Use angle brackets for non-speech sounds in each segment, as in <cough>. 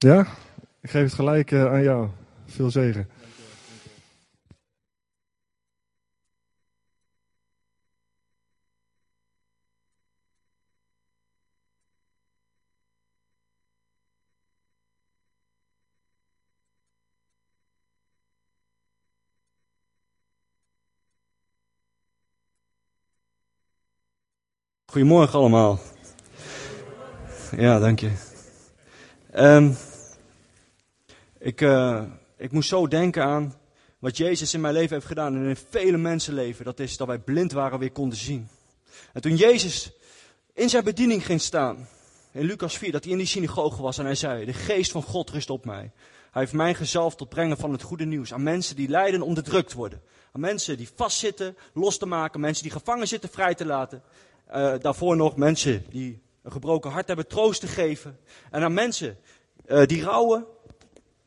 Ja? Ik geef het gelijk uh, aan jou. Veel zegen. Goedemorgen allemaal. Ja, dank je. Um, ik, uh, ik moest zo denken aan wat Jezus in mijn leven heeft gedaan en in vele mensenleven. Dat is dat wij blind waren weer konden zien. En toen Jezus in zijn bediening ging staan, in Lucas 4, dat hij in die synagoge was en hij zei, de geest van God rust op mij. Hij heeft mij gezalfd tot brengen van het goede nieuws aan mensen die lijden onderdrukt worden. Aan mensen die vastzitten, los te maken. Mensen die gevangen zitten, vrij te laten. Uh, daarvoor nog mensen die een gebroken hart hebben, troost te geven. En aan mensen uh, die rouwen,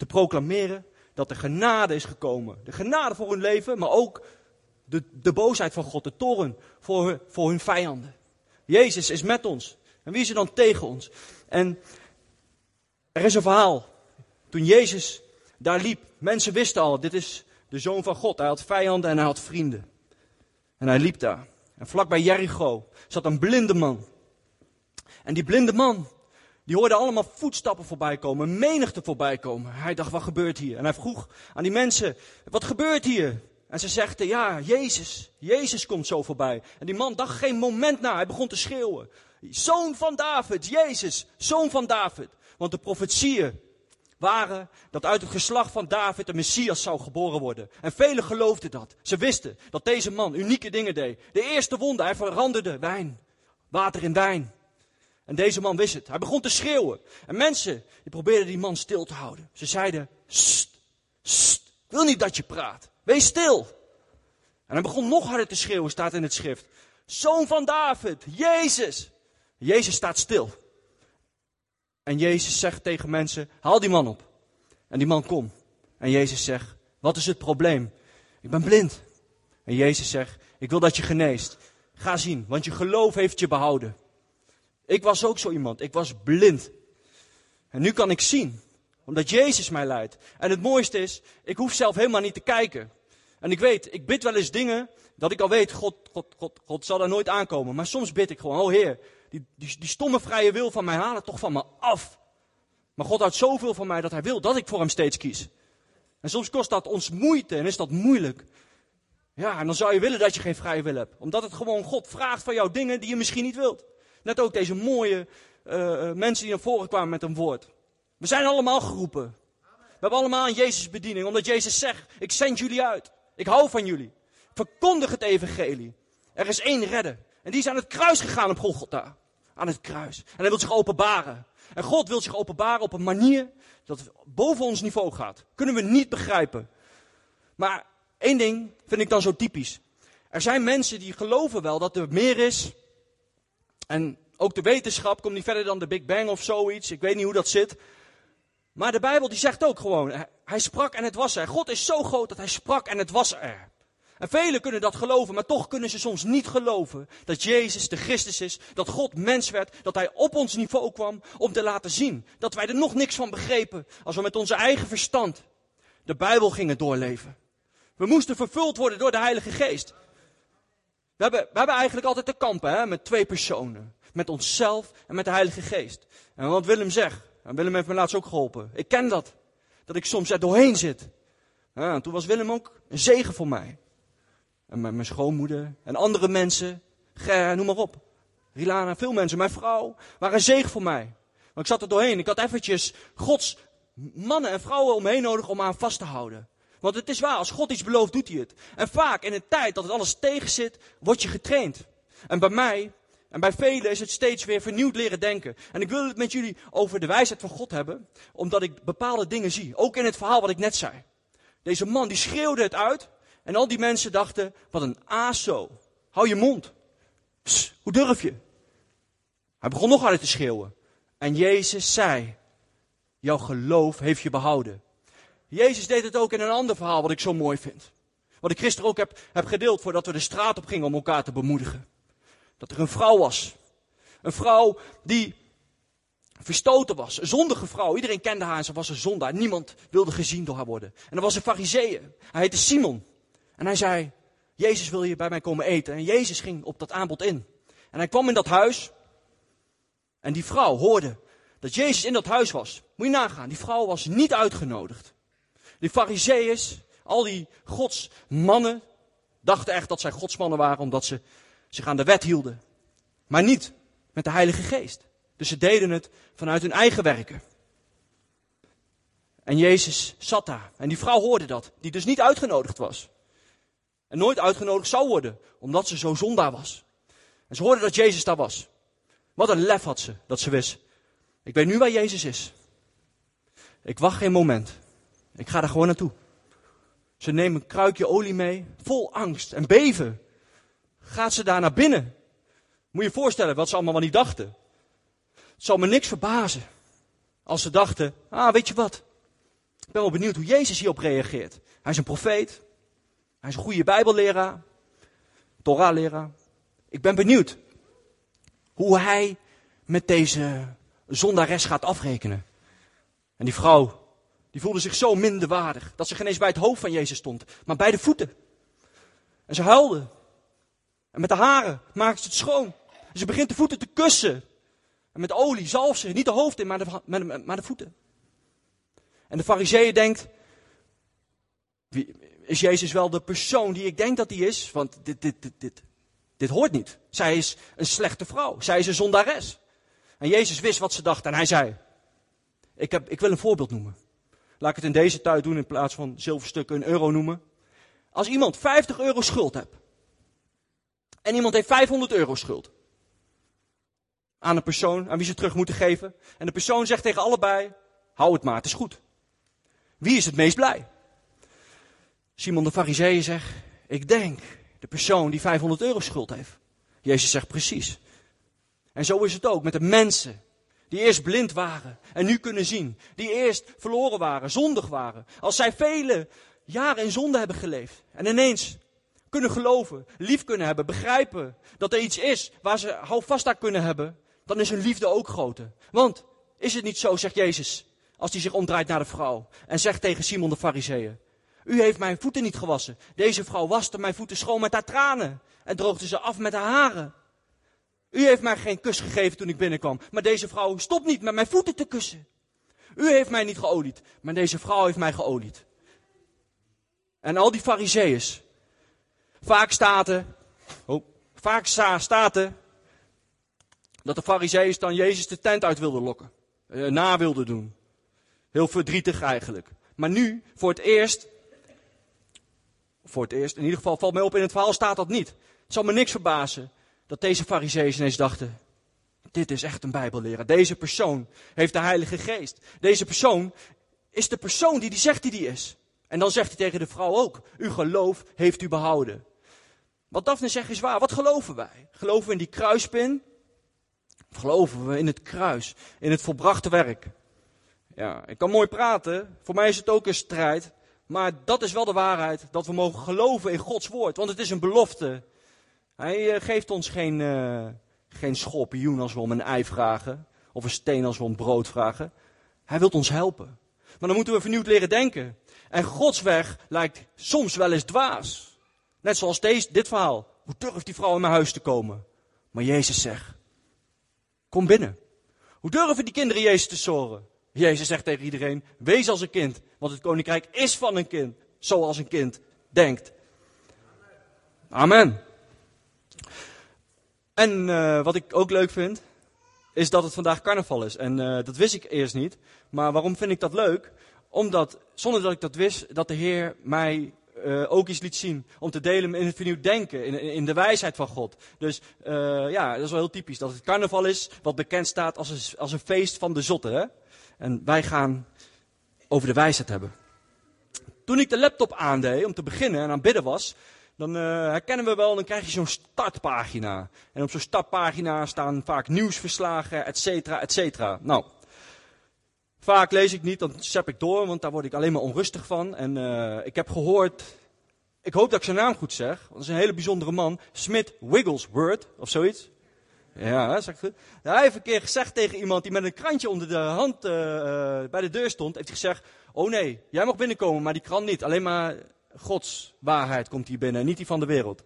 te proclameren dat de genade is gekomen. De genade voor hun leven, maar ook de, de boosheid van God, de toren voor, voor hun vijanden. Jezus is met ons. En wie is er dan tegen ons? En er is een verhaal. Toen Jezus daar liep, mensen wisten al, dit is de zoon van God. Hij had vijanden en hij had vrienden. En hij liep daar. En vlak bij Jericho zat een blinde man. En die blinde man, die hoorde allemaal voetstappen voorbij komen, een menigte voorbij komen. Hij dacht, wat gebeurt hier? En hij vroeg aan die mensen, wat gebeurt hier? En ze zegden, ja, Jezus, Jezus komt zo voorbij. En die man dacht geen moment na, hij begon te schreeuwen. Zoon van David, Jezus, zoon van David. Want de profetieën waren dat uit het geslacht van David de Messias zou geboren worden. En velen geloofden dat. Ze wisten dat deze man unieke dingen deed. De eerste wonde, hij veranderde wijn, water in wijn. En deze man wist het. Hij begon te schreeuwen. En mensen die probeerden die man stil te houden. Ze zeiden, st, st, ik wil niet dat je praat. Wees stil. En hij begon nog harder te schreeuwen, staat in het schrift. Zoon van David, Jezus. Jezus staat stil. En Jezus zegt tegen mensen, haal die man op. En die man komt. En Jezus zegt, wat is het probleem? Ik ben blind. En Jezus zegt, ik wil dat je geneest. Ga zien, want je geloof heeft je behouden. Ik was ook zo iemand. Ik was blind. En nu kan ik zien. Omdat Jezus mij leidt. En het mooiste is, ik hoef zelf helemaal niet te kijken. En ik weet, ik bid wel eens dingen dat ik al weet, God, God, God, God zal daar nooit aankomen. Maar soms bid ik gewoon, oh Heer, die, die, die stomme vrije wil van mij halen toch van me af. Maar God houdt zoveel van mij dat hij wil dat ik voor hem steeds kies. En soms kost dat ons moeite en is dat moeilijk. Ja, en dan zou je willen dat je geen vrije wil hebt. Omdat het gewoon God vraagt van jou dingen die je misschien niet wilt. Net ook deze mooie uh, mensen die naar voren kwamen met een woord. We zijn allemaal geroepen. We hebben allemaal een Jezus bediening. Omdat Jezus zegt, ik zend jullie uit. Ik hou van jullie. Verkondig het evangelie. Er is één redder. En die is aan het kruis gegaan op Golgotha. Aan het kruis. En hij wil zich openbaren. En God wil zich openbaren op een manier dat boven ons niveau gaat. Kunnen we niet begrijpen. Maar één ding vind ik dan zo typisch. Er zijn mensen die geloven wel dat er meer is en ook de wetenschap komt niet verder dan de Big Bang of zoiets. Ik weet niet hoe dat zit. Maar de Bijbel die zegt ook gewoon, hij sprak en het was er. God is zo groot dat hij sprak en het was er. En velen kunnen dat geloven, maar toch kunnen ze soms niet geloven dat Jezus de Christus is, dat God mens werd, dat hij op ons niveau kwam om te laten zien dat wij er nog niks van begrepen als we met onze eigen verstand de Bijbel gingen doorleven. We moesten vervuld worden door de Heilige Geest. We hebben, eigenlijk altijd te kampen hè, met twee personen. Met onszelf en met de Heilige Geest. En wat Willem zegt, en Willem heeft me laatst ook geholpen. Ik ken dat. Dat ik soms er doorheen zit. En toen was Willem ook een zegen voor mij. En mijn, schoonmoeder en andere mensen. Ger, noem maar op. Rilana, veel mensen. Mijn vrouw waren een zegen voor mij. Maar ik zat er doorheen. Ik had eventjes Gods mannen en vrouwen omheen nodig om aan vast te houden. Want het is waar, als God iets belooft, doet hij het. En vaak in de tijd dat het alles tegen zit, word je getraind. En bij mij en bij velen is het steeds weer vernieuwd leren denken. En ik wil het met jullie over de wijsheid van God hebben, omdat ik bepaalde dingen zie. Ook in het verhaal wat ik net zei. Deze man die schreeuwde het uit en al die mensen dachten, wat een aso. Hou je mond. Hoe durf je? Hij begon nog harder te schreeuwen. En Jezus zei, jouw geloof heeft je behouden. Jezus deed het ook in een ander verhaal wat ik zo mooi vind. Wat ik gisteren ook heb, heb gedeeld voordat we de straat op gingen om elkaar te bemoedigen. Dat er een vrouw was. Een vrouw die verstoten was. Een zondige vrouw. Iedereen kende haar en ze was een zondaar. Niemand wilde gezien door haar worden. En er was een fariseeën. Hij heette Simon. En hij zei, Jezus wil je bij mij komen eten. En Jezus ging op dat aanbod in. En hij kwam in dat huis. En die vrouw hoorde dat Jezus in dat huis was. Moet je nagaan, die vrouw was niet uitgenodigd. Die fariseeën, al die godsmannen, dachten echt dat zij godsmannen waren omdat ze zich aan de wet hielden. Maar niet met de Heilige Geest. Dus ze deden het vanuit hun eigen werken. En Jezus zat daar. En die vrouw hoorde dat, die dus niet uitgenodigd was. En nooit uitgenodigd zou worden, omdat ze zo zondaar was. En ze hoorde dat Jezus daar was. Wat een lef had ze, dat ze wist. Ik weet nu waar Jezus is. Ik wacht geen moment. Ik ga daar gewoon naartoe. Ze neemt een kruikje olie mee, vol angst en beven. Gaat ze daar naar binnen. Moet je je voorstellen wat ze allemaal wel niet dachten. Het zal me niks verbazen als ze dachten, ah weet je wat. Ik ben wel benieuwd hoe Jezus hierop reageert. Hij is een profeet. Hij is een goede bijbelleraar. Torah-leraar. Ik ben benieuwd hoe hij met deze zondares gaat afrekenen. En die vrouw, die voelde zich zo minderwaardig, dat ze geen eens bij het hoofd van Jezus stond, maar bij de voeten. En ze huilde. En met de haren maakte ze het schoon. En ze begint de voeten te kussen. En met olie zalf ze, niet de hoofd in, maar de, maar de voeten. En de fariseeën denkt, wie, is Jezus wel de persoon die ik denk dat hij is? Want dit, dit, dit, dit, dit hoort niet. Zij is een slechte vrouw. Zij is een zondares. En Jezus wist wat ze dacht en hij zei, ik, heb, ik wil een voorbeeld noemen. Laat ik het in deze tijd doen in plaats van zilverstukken een euro noemen. Als iemand 50 euro schuld hebt. En iemand heeft 500 euro schuld. Aan een persoon aan wie ze terug moeten geven. En de persoon zegt tegen allebei, hou het maar, het is goed. Wie is het meest blij? Simon de Fariseeën zegt, ik denk de persoon die 500 euro schuld heeft. Jezus zegt precies. En zo is het ook met de mensen die eerst blind waren en nu kunnen zien. Die eerst verloren waren, zondig waren. Als zij vele jaren in zonde hebben geleefd en ineens kunnen geloven, lief kunnen hebben, begrijpen dat er iets is waar ze houvast aan kunnen hebben, dan is hun liefde ook groter. Want is het niet zo, zegt Jezus, als hij zich omdraait naar de vrouw en zegt tegen Simon de Fariseeën, u heeft mijn voeten niet gewassen. Deze vrouw waste mijn voeten schoon met haar tranen en droogde ze af met haar haren. U heeft mij geen kus gegeven toen ik binnenkwam, maar deze vrouw stopt niet met mijn voeten te kussen. U heeft mij niet geolied, maar deze vrouw heeft mij geolied. En al die fariseeërs, vaak staat er, oh, vaak staat er dat de fariseeërs dan Jezus de tent uit wilden lokken, eh, na wilden doen. Heel verdrietig eigenlijk. Maar nu, voor het eerst, voor het eerst, in ieder geval valt mij op in het verhaal staat dat niet. Het zal me niks verbazen dat deze fariseeën ineens dachten, dit is echt een bijbelleraar. Deze persoon heeft de heilige geest. Deze persoon is de persoon die die zegt die die is. En dan zegt hij tegen de vrouw ook, uw geloof heeft u behouden. Wat Daphne zegt is waar. Wat geloven wij? Geloven we in die kruispin? Of geloven we in het kruis, in het volbrachte werk? Ja, ik kan mooi praten. Voor mij is het ook een strijd. Maar dat is wel de waarheid, dat we mogen geloven in Gods woord. Want het is een belofte. Hij eh, geeft ons geen, uh, geen schorpioen als we om een ei vragen. Of een steen als we om brood vragen. Hij wil ons helpen. Maar dan moeten we vernieuwd leren denken. En Gods weg lijkt soms wel eens dwaas. Net zoals deze, dit verhaal. Hoe durft die vrouw in mijn huis te komen? Maar Jezus zegt, kom binnen. Hoe durven die kinderen Jezus te zoren? Jezus zegt tegen iedereen, wees als een kind, want het koninkrijk is van een kind, zoals een kind denkt. Amen. En uh, wat ik ook leuk vind, is dat het vandaag carnaval is. En uh, dat wist ik eerst niet. Maar waarom vind ik dat leuk? Omdat, zonder dat ik dat wist, dat de Heer mij uh, ook iets liet zien. Om te delen in het vernieuwd denken, in, in de wijsheid van God. Dus ja, dat is wel heel typisch. Dat het carnaval is, wat bekend staat als een, als een feest van de zotte. Hè? En wij gaan over de wijsheid hebben. Toen ik de laptop aandeed om te beginnen en aan bidden was, dan uh, herkennen we wel, dan krijg je zo'n startpagina. En op zo'n startpagina staan vaak nieuwsverslagen, et cetera, et cetera. Nou, vaak lees ik niet, dan zap ik door, want daar word ik alleen maar onrustig van. En uh, ik heb gehoord, ik hoop dat ik zijn naam goed zeg, want dat is een hele bijzondere man, Smith Wigglesworth, of zoiets. Ja, zeg ik goed. Hij heeft een keer gezegd tegen iemand die met een krantje onder de hand uh, bij de deur stond. Heeft hij gezegd, oh nee, jij mag binnenkomen, maar die krant niet. Alleen maar Gods waarheid komt hier binnen, niet die van de wereld.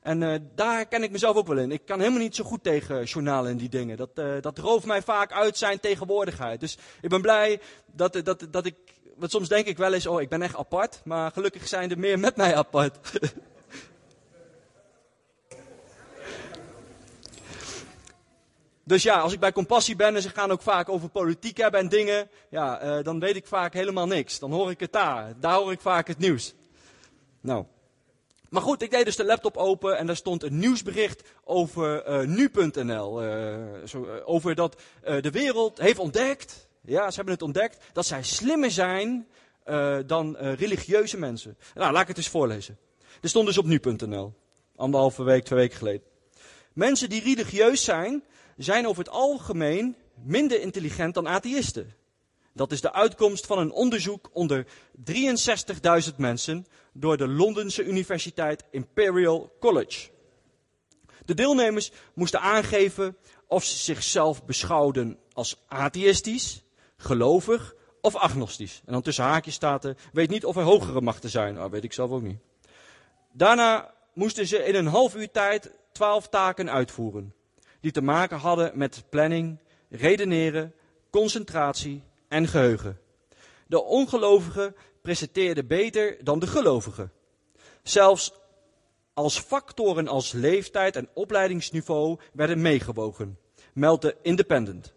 En uh, daar ken ik mezelf ook wel in. Ik kan helemaal niet zo goed tegen journalen en die dingen. Dat, uh, dat rooft mij vaak uit zijn tegenwoordigheid. Dus ik ben blij dat, dat, dat ik. Want soms denk ik wel eens, oh, ik ben echt apart. Maar gelukkig zijn er meer met mij apart. <laughs> Dus ja, als ik bij compassie ben en ze gaan ook vaak over politiek hebben en dingen, ja, dan weet ik vaak helemaal niks. Dan hoor ik het daar. Daar hoor ik vaak het nieuws. Nou. Maar goed, ik deed dus de laptop open en daar stond een nieuwsbericht over uh, nu.nl. Uh, over dat de wereld heeft ontdekt, ja, ze hebben het ontdekt, dat zij slimmer zijn dan religieuze mensen. Nou, laat ik het eens voorlezen. Er stond dus op nu.nl. Anderhalve week, twee weken geleden. Mensen die religieus zijn, zijn over het algemeen minder intelligent dan atheïsten. Dat is de uitkomst van een onderzoek onder 63.000 mensen door de Londense Universiteit Imperial College. De deelnemers moesten aangeven of ze zichzelf beschouwden als atheïstisch, gelovig of agnostisch. En dan tussen haakjes staat er, weet niet of er hogere machten zijn. Nou, weet ik zelf ook niet. Daarna moesten ze in een half uur tijd twaalf taken uitvoeren die te maken hadden met planning, redeneren, concentratie en geheugen. De ongelovigen presenteerden beter dan de gelovigen. Zelfs als factoren als leeftijd en opleidingsniveau werden meegewogen, meldt de Independent.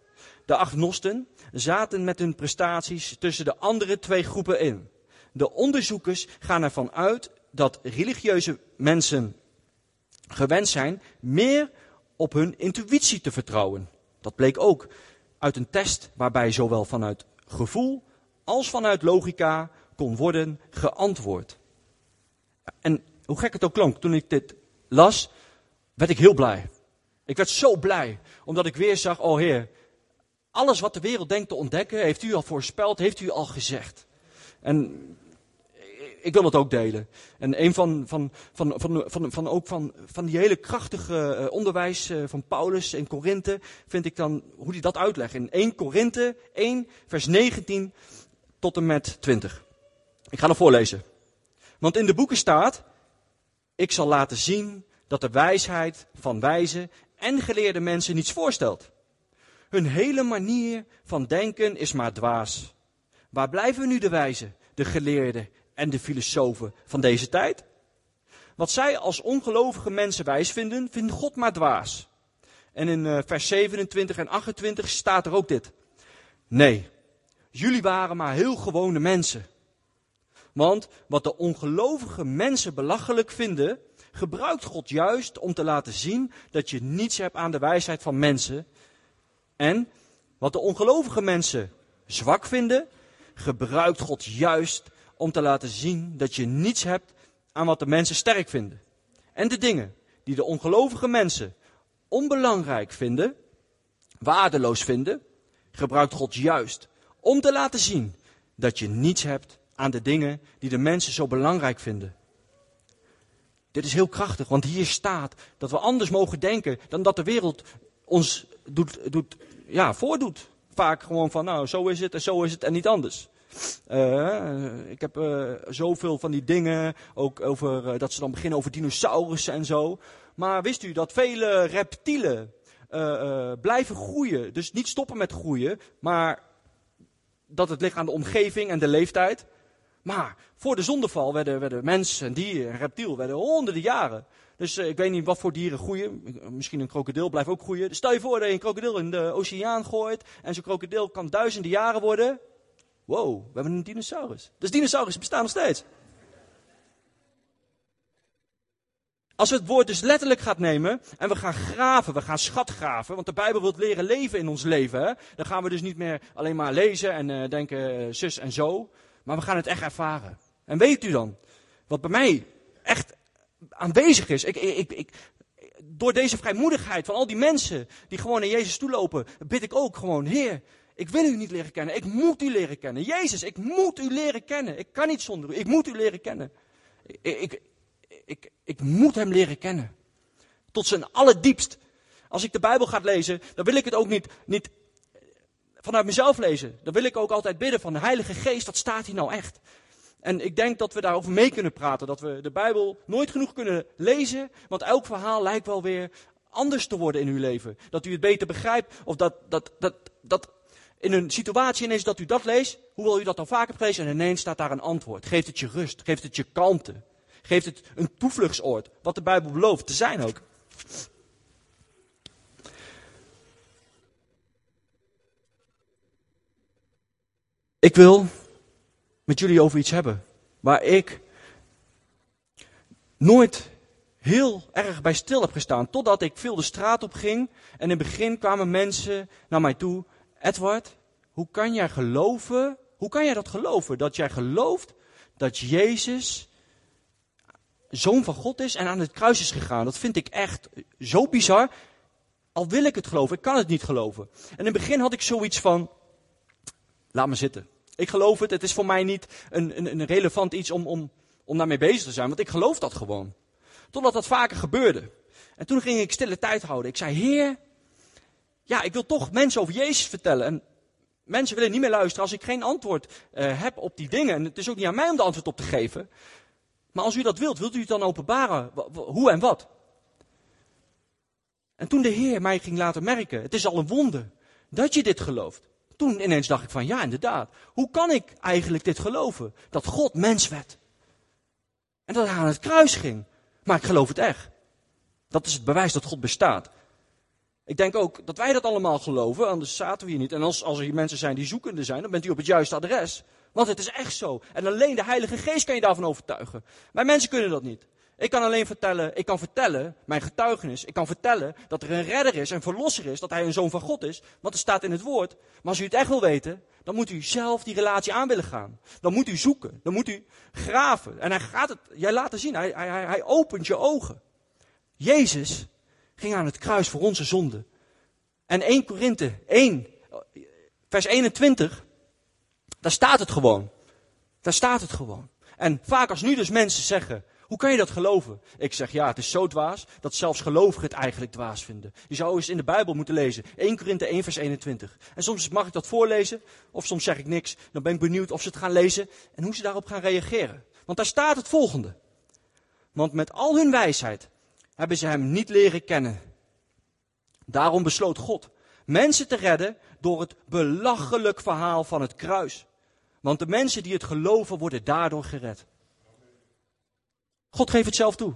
De agnosten zaten met hun prestaties tussen de andere twee groepen in. De onderzoekers gaan ervan uit dat religieuze mensen gewend zijn meer op hun intuïtie te vertrouwen. Dat bleek ook uit een test waarbij zowel vanuit gevoel als vanuit logica kon worden geantwoord. En hoe gek het ook klonk, toen ik dit las, werd ik heel blij. Ik werd zo blij, omdat ik weer zag, oh Heer, alles wat de wereld denkt te ontdekken, heeft u al voorspeld, heeft u al gezegd. En ik wil het ook delen. En een van, van, van, van, van, ook van, van die hele krachtige uh, onderwijs uh, van Paulus in Korinthe, vind ik dan hoe hij dat uitlegt. In 1 Korinthe 1, vers 19 tot en met 20. Ik ga het voorlezen. Want in de boeken staat, ik zal laten zien dat de wijsheid van wijze en geleerde mensen niets voorstelt. Hun hele manier van denken is maar dwaas. Waar blijven nu de wijze, de geleerden en de filosofen van deze tijd. Wat zij als ongelovige mensen wijs vinden, vindt God maar dwaas. En in uh, vers 27 en 28 staat er ook dit. Nee, jullie waren maar heel gewone mensen. Want wat de ongelovige mensen belachelijk vinden, gebruikt God juist om te laten zien dat je niets hebt aan de wijsheid van mensen. En wat de ongelovige mensen zwak vinden, gebruikt God juist om te laten zien dat je niets hebt aan wat de mensen sterk vinden. En de dingen die de ongelovige mensen onbelangrijk vinden, waardeloos vinden, gebruikt God juist om te laten zien dat je niets hebt aan de dingen die de mensen zo belangrijk vinden. Dit is heel krachtig, want hier staat dat we anders mogen denken dan dat de wereld ons doet, doet, ja, voordoet. Vaak gewoon van, nou, zo is het en zo is het en niet anders. Uh, ik heb uh, zoveel van die dingen, ook over uh, dat ze dan beginnen over dinosaurussen en zo. Maar wist u dat vele reptielen blijven groeien? Dus niet stoppen met groeien, maar dat het ligt aan de omgeving en de leeftijd. Maar voor de zondeval werden, werden mensen en dieren en reptiel werden honderden jaren. Dus ik weet niet wat voor dieren groeien. Misschien een krokodil blijft ook groeien. Stel je voor dat je een krokodil in de oceaan gooit. En zo'n krokodil kan duizenden jaren worden. Wow, we hebben een dinosaurus. Dus dinosaurus bestaan nog steeds. Als we het woord dus letterlijk gaan nemen en we gaan graven, we gaan schatgraven, want de Bijbel wil leren leven in ons leven. Dan gaan we dus niet meer alleen maar lezen en uh, denken zus en zo, maar we gaan het echt ervaren. En weet u dan, wat bij mij echt aanwezig is, ik, ik, ik, door deze vrijmoedigheid van al die mensen die gewoon naar Jezus toe lopen, bid ik ook gewoon, Heer, ik wil u niet leren kennen. Ik moet u leren kennen. Jezus, ik moet u leren kennen. Ik kan niet zonder u. Ik moet u leren kennen. Ik, ik, ik, ik moet hem leren kennen. Tot zijn allerdiepst. als ik de Bijbel ga lezen, dan wil ik het ook niet, niet vanuit mezelf lezen. Dan wil ik ook altijd bidden van de Heilige Geest, wat staat hier nou echt? En ik denk dat we daarover mee kunnen praten. Dat we de Bijbel nooit genoeg kunnen lezen. Want elk verhaal lijkt wel weer anders te worden in uw leven. Dat u het beter begrijpt. Of dat, dat, dat, dat in een situatie ineens dat u dat leest. Hoewel u dat al vaker hebt gelezen. En ineens staat daar een antwoord. Geeft het je rust. Geeft het je kalmte. Geeft het een toevluchtsoord. Wat de Bijbel belooft te zijn ook. Ik wil met jullie over iets hebben. Waar ik nooit heel erg bij stil heb gestaan. Totdat ik veel de straat op ging. En in het begin kwamen mensen naar mij toe. Edward, hoe kan jij geloven? Hoe kan jij dat geloven? Dat jij gelooft dat Jezus zoon van God is en aan het kruis is gegaan. Dat vind ik echt zo bizar. Al wil ik het geloven, ik kan het niet geloven. En in het begin had ik zoiets van, laat me zitten. Ik geloof het, het is voor mij niet een, een, een relevant iets om, om, om daarmee bezig te zijn, want ik geloof dat gewoon. Totdat dat vaker gebeurde. En toen ging ik stille tijd houden. Ik zei, Heer, ja, ik wil toch mensen over Jezus vertellen. En mensen willen niet meer luisteren als ik geen antwoord uh, heb op die dingen. En het is ook niet aan mij om de antwoord op te geven. Maar als u dat wilt, wilt u het dan openbaren? Hoe en wat? En toen de Heer mij ging laten merken, het is al een wonder dat je dit gelooft. Toen ineens dacht ik van ja, inderdaad. Hoe kan ik eigenlijk dit geloven? Dat God mens werd. En dat hij aan het kruis ging. Maar ik geloof het echt. Dat is het bewijs dat God bestaat. Ik denk ook dat wij dat allemaal geloven, anders zaten we hier niet. En als, als er hier mensen zijn die zoekende zijn, dan bent u op het juiste adres. Want het is echt zo. En alleen de Heilige Geest kan je daarvan overtuigen. Wij mensen kunnen dat niet. Ik kan alleen vertellen, ik kan vertellen, mijn getuigenis, ik kan vertellen dat er een redder is, een verlosser is, dat hij een zoon van God is, want het staat in het woord. Maar als u het echt wil weten, dan moet u zelf die relatie aan willen gaan. Dan moet u zoeken, dan moet u graven. En hij gaat het jij laten zien, hij, hij, hij opent je ogen. Jezus ging aan het kruis voor onze zonde. En 1 Korinthe 1, vers 21, daar staat het gewoon. Daar staat het gewoon. En vaak als nu dus mensen zeggen, hoe kan je dat geloven? Ik zeg ja, het is zo dwaas dat zelfs gelovigen het eigenlijk dwaas vinden. Je zou eens in de Bijbel moeten lezen. 1 Korinthe 1 vers 21. En soms mag ik dat voorlezen, of soms zeg ik niks. Dan ben ik benieuwd of ze het gaan lezen en hoe ze daarop gaan reageren. Want daar staat het volgende. Want met al hun wijsheid hebben ze hem niet leren kennen. Daarom besloot God mensen te redden door het belachelijk verhaal van het kruis. Want de mensen die het geloven worden daardoor gered. God geeft het zelf toe.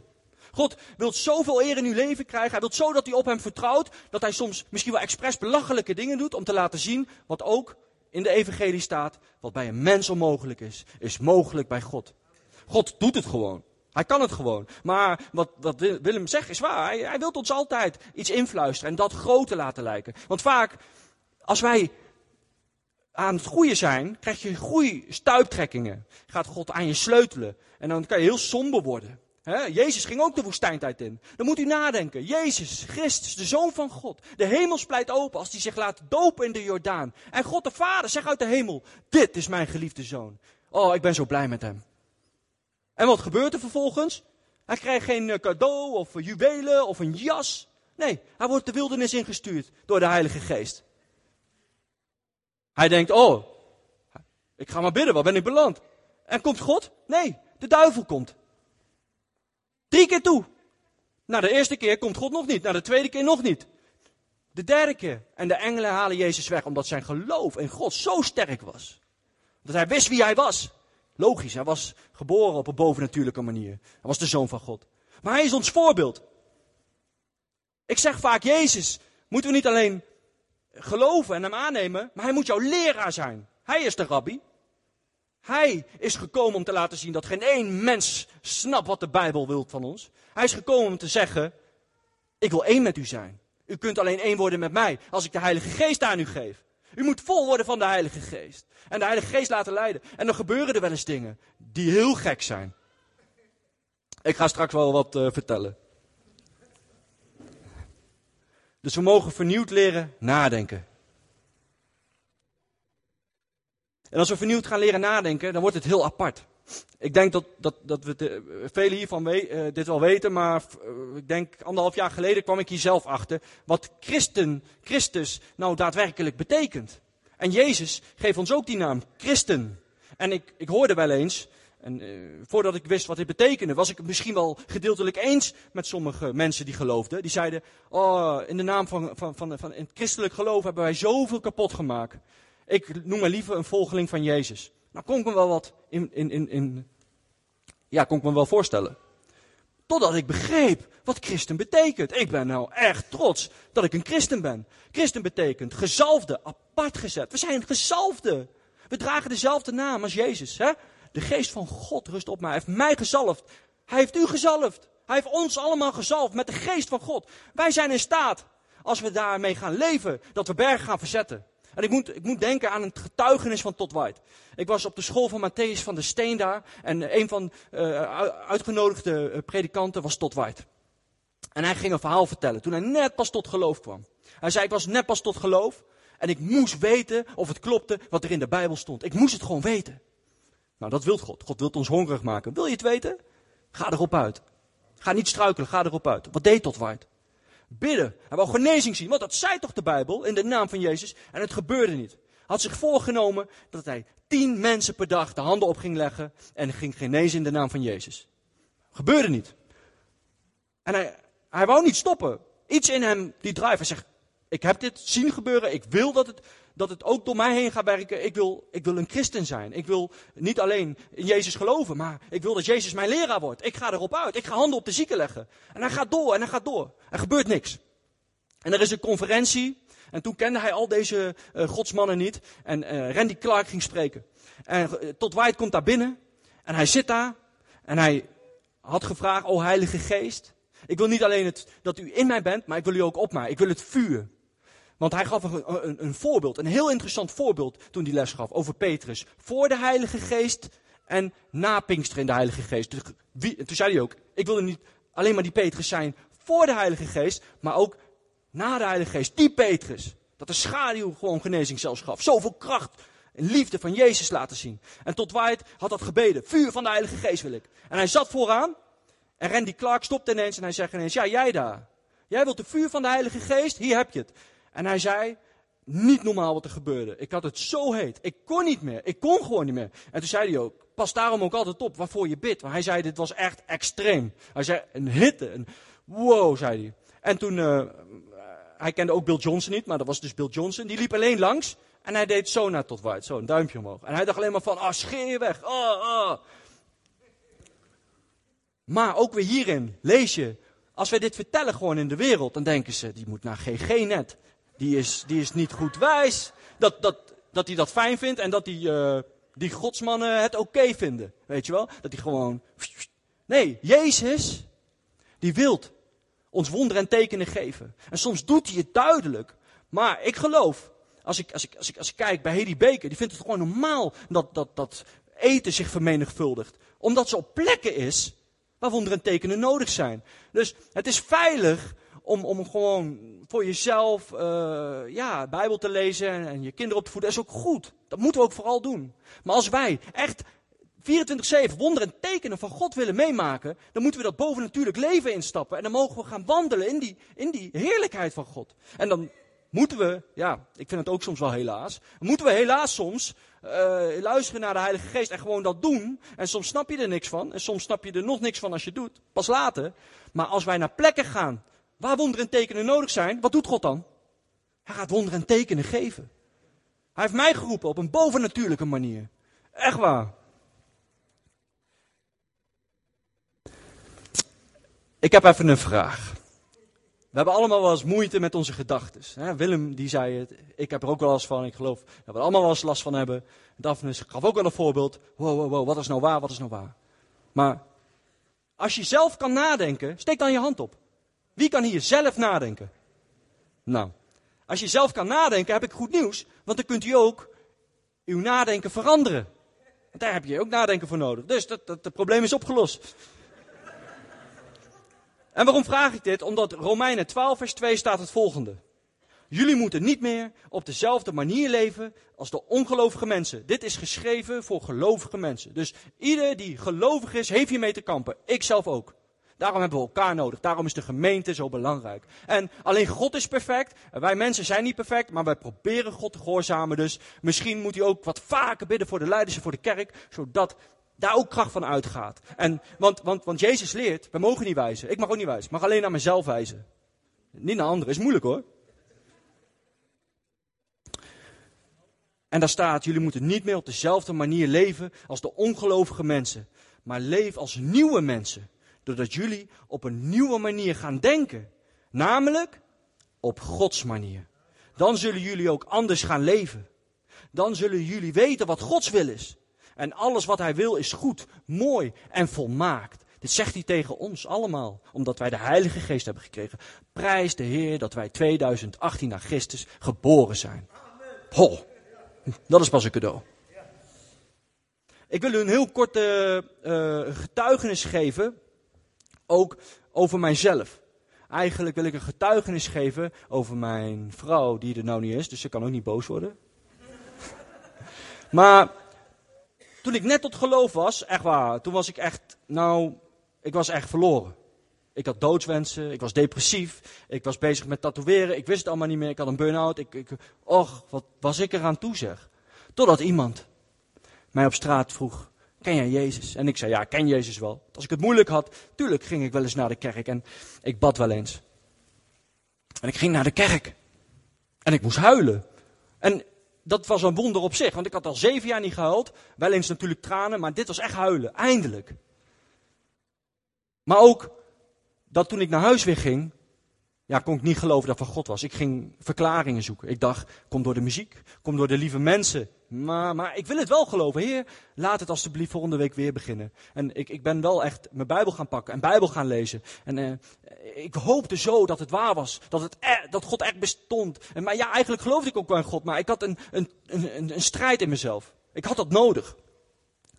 God wil zoveel eer in uw leven krijgen. Hij wil zo dat u op hem vertrouwt. Dat hij soms misschien wel expres belachelijke dingen doet. Om te laten zien wat ook in de evangelie staat. Wat bij een mens onmogelijk is, is mogelijk bij God. God doet het gewoon. Hij kan het gewoon. Maar wat, wat Willem zegt is waar. Hij, hij wil ons altijd iets influisteren en dat groter laten lijken. Want vaak, als wij aan het groeien zijn, krijg je groeistuiptrekkingen. Gaat God aan je sleutelen. En dan kan je heel somber worden. Jezus ging ook de woestijntijd in. Dan moet u nadenken. Jezus, Christus, de Zoon van God. De hemel splijt open als hij zich laat dopen in de Jordaan. En God de Vader zegt uit de hemel, dit is mijn geliefde Zoon. Oh, ik ben zo blij met hem. En wat gebeurt er vervolgens? Hij krijgt geen eh, cadeau of juwelen of een jas. Nee, hij wordt de wildernis ingestuurd door de Heilige Geest. Hij denkt, oh, ik ga maar bidden, waar ben ik beland? En komt God? Nee, de duivel komt. Drie keer toe. Nou, de eerste keer komt God nog niet. Nou, de tweede keer nog niet. De derde keer. En de engelen halen Jezus weg, omdat zijn geloof in God zo sterk was. Dat hij wist wie hij was. Logisch, hij was geboren op een bovennatuurlijke manier. Hij was de zoon van God. Maar hij is ons voorbeeld. Ik zeg vaak, Jezus moeten we niet alleen geloven en hem aannemen, maar hij moet jouw leraar zijn. Hij is de rabbi. Hij is gekomen om te laten zien dat geen één mens snapt wat de Bijbel wil van ons. Hij is gekomen om te zeggen, ik wil één met u zijn. U kunt alleen één worden met mij als ik de Heilige Geest aan u geef. U moet vol worden van de Heilige Geest. En de Heilige Geest laten leiden. En dan gebeuren er wel eens dingen die heel gek zijn. Ik ga straks wel wat uh, vertellen. Dus we mogen vernieuwd leren nadenken. En als we vernieuwd gaan leren nadenken, dan wordt het heel apart. ik denk dat, dat, dat we velen hiervan we, uh, dit wel weten, maar uh, ik denk anderhalf jaar geleden kwam ik hier zelf achter wat Christen, Christus nou daadwerkelijk betekent. En Jezus geeft ons ook die naam, Christen. En ik, ik hoorde wel eens, en uh, voordat ik wist wat dit betekende, was ik het misschien wel gedeeltelijk eens met sommige mensen die geloofden. Die zeiden, oh, in de naam van, van, van, van het christelijk geloof hebben wij zoveel kapot gemaakt. Ik noem me liever een volgeling van Jezus. Nou kon ik me wel wat in, in, in, in, ja, kon ik me wel voorstellen. Totdat ik begreep wat christen betekent. Ik ben nou echt trots dat ik een christen ben. Christen betekent gezalfde, apart gezet. We zijn gezalfde. We dragen dezelfde naam als Jezus. Hè? De geest van God rust op mij. Hij heeft mij gezalfd. Hij heeft u gezalfd. Hij heeft ons allemaal gezalfd met de geest van God. Wij zijn in staat, als we daarmee gaan leven, dat we bergen gaan verzetten. En ik moet, ik moet denken aan het getuigenis van Todd White. Ik was op de school van Matthäus van de Steen daar. En een van uh, uitgenodigde predikanten was Todd White. En hij ging een verhaal vertellen toen hij net pas tot geloof kwam. Hij zei, ik was net pas tot geloof. En ik moest weten of het klopte wat er in de Bijbel stond. Ik moest het gewoon weten. Nou, dat wil God. God wil ons hongerig maken. Wil je het weten? Ga erop uit. Ga niet struikelen, ga erop uit. Wat deed Todd White? Bidden. Hij wou genezing zien, want dat zei toch de Bijbel in de naam van Jezus. En het gebeurde niet. Had zich voorgenomen dat hij tien mensen per dag de handen op ging leggen en ging genezen in de naam van Jezus. Gebeurde niet. En hij, hij wou niet stoppen. Iets in hem die drive. Hij zegt, ik heb dit zien gebeuren. Ik wil dat het, dat het ook door mij heen gaat werken. Ik wil, ik wil een christen zijn. Ik wil niet alleen in Jezus geloven, maar ik wil dat Jezus mijn leraar wordt. Ik ga erop uit. Ik ga handen op de zieken leggen. En hij gaat door en hij gaat door. Er gebeurt niks. En er is een conferentie. En toen kende hij al deze uh, godsmannen niet. En uh, Randy Clark ging spreken. En uh, tot White komt daar binnen. En hij zit daar. En hij had gevraagd, o Heilige Geest. Ik wil niet alleen het, dat u in mij bent, maar ik wil u ook op mij. Ik wil het vuur. Want hij gaf een, een, een, voorbeeld, een heel interessant voorbeeld toen hij les gaf over Petrus. Voor de Heilige Geest en na Pinkster in de Heilige Geest. Dus wie, toen zei hij ook, ik wil niet alleen maar die Petrus zijn voor de Heilige Geest, maar ook na de Heilige Geest. Die Petrus. Dat de schaduw gewoon genezing zelfs gaf. Zoveel kracht en liefde van Jezus laten zien. En tot White had dat gebeden. Vuur van de Heilige Geest wil ik. En hij zat vooraan. En Randy Clark stopte ineens en hij zegt ineens, ja jij daar. Jij wilt de vuur van de Heilige Geest? Hier heb je het. En hij zei, niet normaal wat er gebeurde. Ik had het zo heet. Ik kon niet meer. Ik kon gewoon niet meer. En toen zei hij ook, pas daarom ook altijd op waarvoor je bidt. Want hij zei, dit was echt extreem. Hij zei, een hitte. Een wow, zei hij. En toen, uh, hij kende ook Bill Johnson niet, maar dat was dus Bill Johnson. Die liep alleen langs en hij deed zo naar tot White, zo een duimpje omhoog. En hij dacht alleen maar van, ah, scheer weg. Oh, oh. Maar ook weer hierin lees je, als wij dit vertellen gewoon in de wereld, dan denken ze, die moet naar GG net die is, die is niet goed wijs. Dat, dat, dat hij dat fijn vindt en dat die, uh, die godsmannen het oké vinden. Weet je wel? Dat hij gewoon. Nee, Jezus, die wilt ons wonderen en tekenen geven. En soms doet hij het duidelijk. Maar ik geloof, als ik, als ik, als ik, als ik kijk bij Hedy Baker, die vindt het gewoon normaal dat, dat, dat eten zich vermenigvuldigt. Omdat ze op plekken is waar wonderen en tekenen nodig zijn. Dus het is veilig om, om gewoon voor jezelf uh, ja, Bijbel te lezen en, je kinderen op te voeden. Dat is ook goed. Dat moeten we ook vooral doen. Maar als wij echt 24-7 wonderen en tekenen van God willen meemaken, dan moeten we dat bovennatuurlijk leven instappen. En dan mogen we gaan wandelen in die, in die heerlijkheid van God. En dan moeten we, ja, ik vind het ook soms wel helaas, moeten we helaas soms uh, luisteren naar de Heilige Geest en gewoon dat doen. En soms snap je er niks van. En soms snap je er nog niks van als je doet. Pas later. Maar als wij naar plekken gaan waar wonderen en tekenen nodig zijn, wat doet God dan? Hij gaat wonderen en tekenen geven. Hij heeft mij geroepen op een bovennatuurlijke manier. Echt waar. Ik heb even een vraag. We hebben allemaal wel eens moeite met onze gedachten. Willem die zei het, ik heb er ook wel last van, ik geloof dat we allemaal wel eens last van hebben. Daphne gaf ook wel een voorbeeld. Wow, wow, wow, wat is nou waar, wat is nou waar? Maar als je zelf kan nadenken, steek dan je hand op. Wie kan hier zelf nadenken? Nou, als je zelf kan nadenken, heb ik goed nieuws. Want dan kunt u ook uw nadenken veranderen. Daar heb je ook nadenken voor nodig. Dus dat, dat, probleem is opgelost. En waarom vraag ik dit? Omdat Romeinen 12 vers 2 staat het volgende. Jullie moeten niet meer op dezelfde manier leven als de ongelovige mensen. Dit is geschreven voor gelovige mensen. Dus ieder die gelovig is, heeft hiermee te kampen. Ik zelf ook. Daarom hebben we elkaar nodig. Daarom is de gemeente zo belangrijk. En alleen God is perfect. wij mensen zijn niet perfect, maar wij proberen God te gehoorzamen. Dus misschien moet u ook wat vaker bidden voor de leiders en voor de kerk, zodat daar ook kracht van uitgaat. En, want, want, want Jezus leert, we mogen niet wijzen. Ik mag ook niet wijzen. Ik mag alleen naar mezelf wijzen. Niet naar anderen. Is moeilijk hoor. En daar staat, jullie moeten niet meer op dezelfde manier leven als de ongelovige mensen. Maar leef als nieuwe mensen. Doordat jullie op een nieuwe manier gaan denken. Namelijk op Gods manier. Dan zullen jullie ook anders gaan leven. Dan zullen jullie weten wat Gods wil is. En alles wat Hij wil is goed, mooi en volmaakt. Dit zegt hij tegen ons allemaal, omdat wij de Heilige Geest hebben gekregen. Prijs de Heer dat wij 2018 naar Christus geboren zijn. Ho, dat is pas een cadeau. Ik wil u een heel korte uh, getuigenis geven, ook over mijzelf. Eigenlijk wil ik een getuigenis geven over mijn vrouw, die er nou niet is, dus ze kan ook niet boos worden. <laughs> maar toen ik net tot geloof was, echt waar, toen was ik echt, nou, ik was echt verloren. Ik had doodswensen, ik was depressief, ik was bezig met tatoeëren, ik wist het allemaal niet meer, ik had een burn-out. Ik, ik, och, wat was ik eraan toe zeg. Totdat iemand mij op straat vroeg, ken jij Jezus? En ik zei, ja, ik ken Jezus wel. Als ik het moeilijk had, tuurlijk ging ik wel eens naar de kerk en ik bad wel eens. En ik ging naar de kerk. En ik moest huilen. En dat was een wonder op zich, want ik had al zeven jaar niet gehuild. Wel eens natuurlijk tranen, maar dit was echt huilen, eindelijk. Maar ook dat toen ik naar huis weer ging, ja, kon ik niet geloven dat van God was. Ik ging verklaringen zoeken. Ik dacht, kom door de muziek, kom door de lieve mensen. Maar, maar ik wil het wel geloven. Heer, laat het alstublieft volgende week weer beginnen. En ik, ik ben wel echt mijn Bijbel gaan pakken en Bijbel gaan lezen. En uh, ik hoopte zo dat het waar was. Dat, het er, dat God echt bestond. En, maar ja, eigenlijk geloofde ik ook wel in God. Maar ik had een, een, een, een strijd in mezelf. Ik had dat nodig.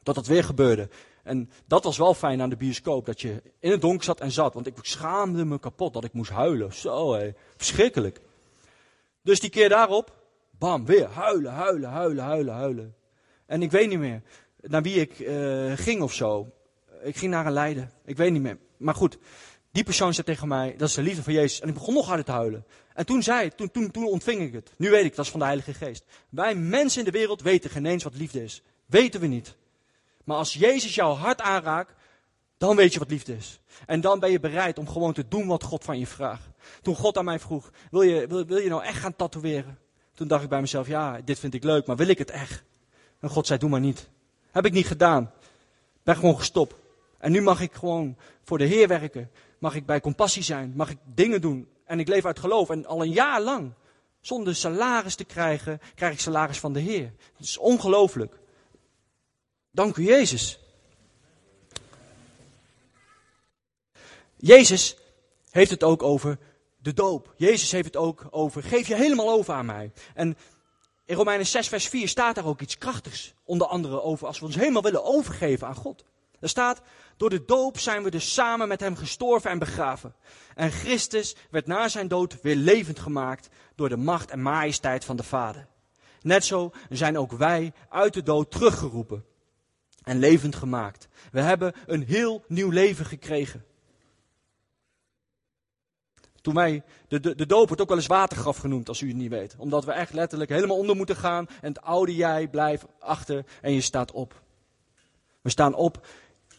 Dat dat weer gebeurde. En dat was wel fijn aan de bioscoop, dat je in het donker zat en zat. Want ik schaamde me kapot dat ik moest huilen. Zo hé, verschrikkelijk. Dus die keer daarop, bam, weer huilen, huilen, huilen, huilen, huilen. En ik weet niet meer naar wie ik uh, ging of zo. Ik ging naar een leider, ik weet niet meer. Maar goed, die persoon zei tegen mij, dat is de liefde van Jezus. En ik begon nog harder te huilen. En toen zei toen, toen, toen ontving ik het. Nu weet ik, dat is van de Heilige Geest. Wij mensen in de wereld weten geen eens wat liefde is. Weten we niet. Maar als Jezus jouw hart aanraakt, dan weet je wat liefde is. En dan ben je bereid om gewoon te doen wat God van je vraagt. Toen God aan mij vroeg, wil je, wil, wil je nou echt gaan tatoeëren? Toen dacht ik bij mezelf, ja, dit vind ik leuk, maar wil ik het echt? En God zei, doe maar niet. Heb ik niet gedaan. Ben gewoon gestopt. En nu mag ik gewoon voor de Heer werken. Mag ik bij compassie zijn. Mag ik dingen doen. En ik leef uit geloof. En al een jaar lang, zonder salaris te krijgen, krijg ik salaris van de Heer. Het is ongelooflijk. Dank u Jezus. Jezus heeft het ook over de doop. Jezus heeft het ook over, geef je helemaal over aan mij. En in Romeinen 6, vers 4 staat daar ook iets krachtigs. Onder andere over als we ons helemaal willen overgeven aan God. Er staat, door de doop zijn we dus samen met hem gestorven en begraven. En Christus werd na zijn dood weer levend gemaakt door de macht en majesteit van de Vader. Net zo zijn ook wij uit de dood teruggeroepen en levend gemaakt. We hebben een heel nieuw leven gekregen. Toen wij, de, de, de doop wordt ook wel eens watergraf genoemd, als u het niet weet. Omdat we echt letterlijk helemaal onder moeten gaan en het oude jij blijft achter en je staat op. We staan op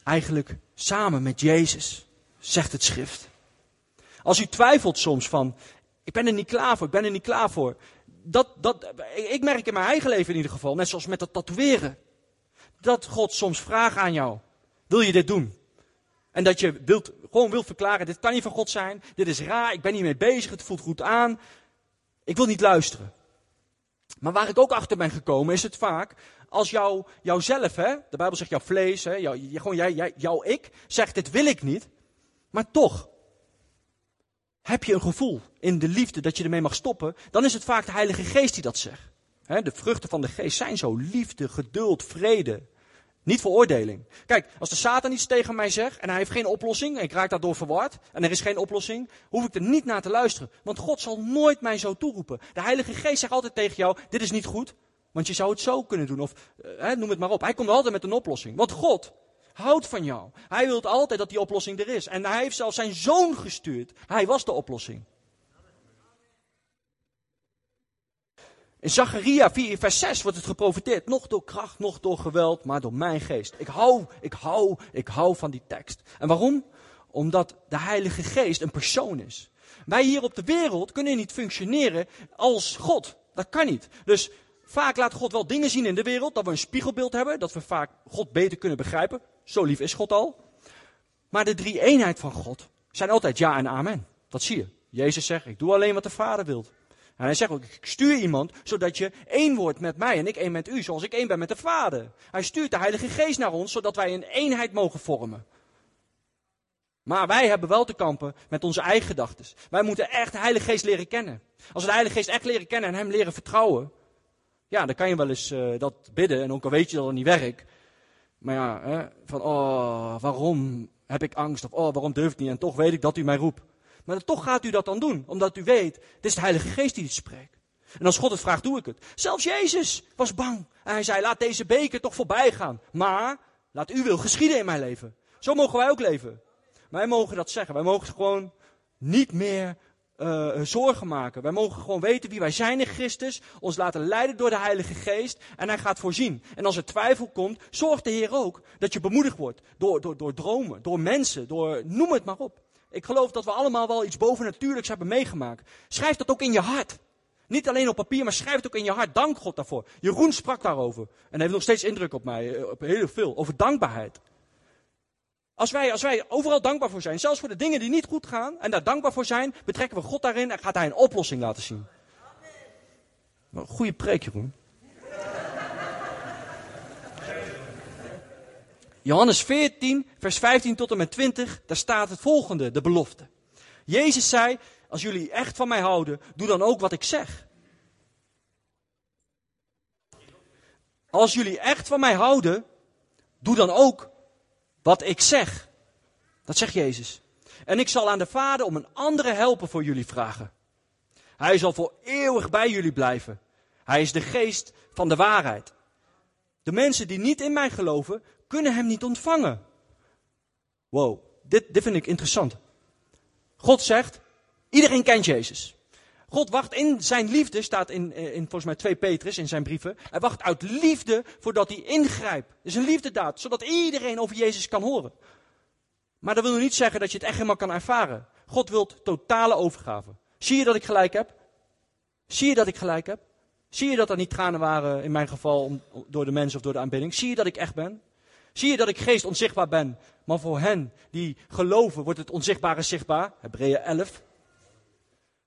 eigenlijk samen met Jezus, zegt het schrift. Als u twijfelt soms van, ik ben er niet klaar voor, ik ben er niet klaar voor. Dat, dat, ik merk in mijn eigen leven in ieder geval, net zoals met dat tatoeëren dat God soms vraagt aan jou: wil je dit doen? En dat je wilt, gewoon wilt verklaren: dit kan niet van God zijn, dit is raar, ik ben niet mee bezig, het voelt goed aan. Ik wil niet luisteren. Maar waar ik ook achter ben gekomen is het vaak als jou, jouzelf, hè, de Bijbel zegt jouw vlees, hè, jou, gewoon jij, jij, jouw ik, zegt dit wil ik niet. Maar toch, heb je een gevoel in de liefde dat je ermee mag stoppen, dan is het vaak de Heilige Geest die dat zegt de vruchten van de geest zijn zo liefde, geduld, vrede. Niet veroordeling. Kijk, als de Satan iets tegen mij zegt en hij heeft geen oplossing, en ik raak daardoor verward, en er is geen oplossing, hoef ik er niet naar te luisteren. Want God zal nooit mij zo toeroepen. De Heilige Geest zegt altijd tegen jou, dit is niet goed, want je zou het zo kunnen doen. Of eh, noem het maar op. Hij komt altijd met een oplossing. Want God houdt van jou. Hij wil altijd dat die oplossing er is. En hij heeft zelfs zijn zoon gestuurd. Hij was de oplossing. In Zacharia 4, vers 6 wordt het geprofiteerd. Nog door kracht, nog door geweld, maar door mijn geest. Ik hou, ik hou, ik hou van die tekst. En waarom? Omdat de Heilige Geest een persoon is. Wij hier op de wereld kunnen niet functioneren als God. Dat kan niet. Dus vaak laat God wel dingen zien in de wereld, dat we een spiegelbeeld hebben, dat we vaak God beter kunnen begrijpen. Zo lief is God al. Maar de drie eenheid van God zijn altijd ja en amen. Dat zie je. Jezus zegt, ik doe alleen wat de Vader wilt. En hij zegt ook, ik stuur iemand zodat je één wordt met mij en ik één met u, zoals ik één ben met de Vader. Hij stuurt de Heilige Geest naar ons, zodat wij een eenheid mogen vormen. Maar wij hebben wel te kampen met onze eigen gedachten. Wij moeten echt de Heilige Geest leren kennen. Als we de Heilige Geest echt leren kennen en Hem leren vertrouwen, ja, dan kan je wel eens uh, dat bidden en ook al weet je dat het niet werkt. Maar ja, hè, van oh, waarom heb ik angst? Of oh, waarom durf ik niet? En toch weet ik dat u mij roept. Maar toch gaat u dat dan doen, omdat u weet, het is de Heilige Geest die het spreekt. En als God het vraagt, doe ik het. Zelfs Jezus was bang. En hij zei, laat deze beker toch voorbij gaan. Maar, laat uw wil geschieden in mijn leven. Zo mogen wij ook leven. Wij mogen dat zeggen. Wij mogen gewoon niet meer uh, zorgen maken. Wij mogen gewoon weten wie wij zijn in Christus. Ons laten leiden door de Heilige Geest. En hij gaat voorzien. En als er twijfel komt, zorgt de Heer ook dat je bemoedigd wordt. Door, door, door dromen, door mensen, door noem het maar op. Ik geloof dat we allemaal wel iets bovennatuurlijks hebben meegemaakt. Schrijf dat ook in je hart. Niet alleen op papier, maar schrijf het ook in je hart. Dank God daarvoor. Jeroen sprak daarover. En heeft nog steeds indruk op mij, eh, op heel veel. Over dankbaarheid. Als wij, als wij overal dankbaar voor zijn, zelfs voor de dingen die niet goed gaan, en daar dankbaar voor zijn, betrekken we God daarin en gaat hij een oplossing laten zien. Goede preek, Jeroen. Johannes 14, vers 15 tot en met 20, daar staat het volgende, de belofte. Jezus zei, als jullie echt van mij houden, doe dan ook wat ik zeg. Als jullie echt van mij houden, doe dan ook wat ik zeg. Dat zegt Jezus. En ik zal aan de Vader om een andere helper voor jullie vragen. Hij zal voor eeuwig bij jullie blijven. Hij is de geest van de waarheid. De mensen die niet in mij geloven, kunnen hem niet ontvangen. Wow, dit, dit vind ik interessant. God zegt, iedereen kent Jezus. God wacht in zijn liefde, staat in, eh, in volgens mij 2 Petrus in zijn brieven. Hij wacht uit liefde voordat hij ingrijpt. Het is een liefdedaad, zodat iedereen over Jezus kan horen. Maar dat wil niet zeggen dat je het echt helemaal kan ervaren. God wil totale overgave. Zie je dat ik gelijk heb? Zie je dat ik gelijk heb? Zie je dat er niet tranen waren in mijn geval om, door de mensen of door de aanbidding? Zie je dat ik echt ben? Zie je dat ik geest onzichtbaar ben? Maar voor hen die geloven wordt het onzichtbare zichtbaar. Hebreeën 11.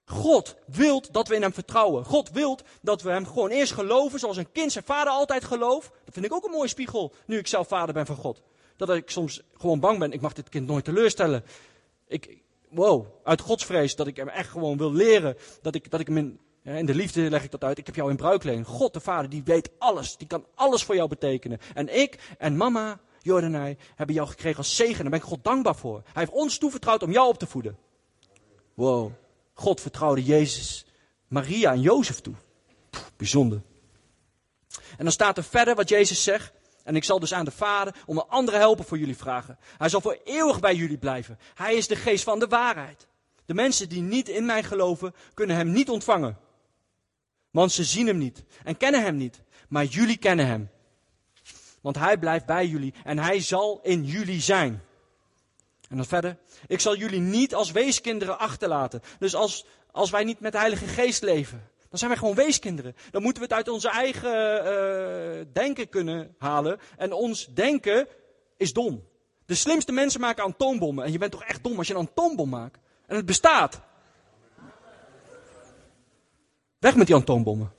God wilt dat we in hem vertrouwen. God wilt dat we hem gewoon eerst geloven zoals een kind zijn vader altijd gelooft. Dat vind ik ook een mooie spiegel, nu ik zelf vader ben van God. Dat ik soms gewoon bang ben, ik mag dit kind nooit teleurstellen. Ik, wow, uit godsvrees dat ik hem echt gewoon wil leren. Dat ik, dat ik hem in, in de liefde leg ik dat uit. Ik heb jou in bruikleen. God de Vader, die weet alles. Die kan alles voor jou betekenen. En ik en mama, Jordanij, hebben jou gekregen als zegen. Daar ben ik God dankbaar voor. Hij heeft ons toevertrouwd om jou op te voeden. Wow. God vertrouwde Jezus, Maria en Jozef toe. bijzonder. En dan staat er verder wat Jezus zegt. En ik zal dus aan de Vader om een andere helper voor jullie vragen. Hij zal voor eeuwig bij jullie blijven. Hij is de geest van de waarheid. De mensen die niet in mij geloven, kunnen hem niet ontvangen. Want ze zien hem niet en kennen hem niet. Maar jullie kennen hem. Want hij blijft bij jullie en hij zal in jullie zijn. En dan verder. Ik zal jullie niet als weeskinderen achterlaten. Dus als, als wij niet met de Heilige Geest leven, dan zijn wij gewoon weeskinderen. Dan moeten we het uit onze eigen uh, denken kunnen halen. En ons denken is dom. De slimste mensen maken atoombommen. En je bent toch echt dom als je een atoombom maakt. En het bestaat. Weg met die atoombommen.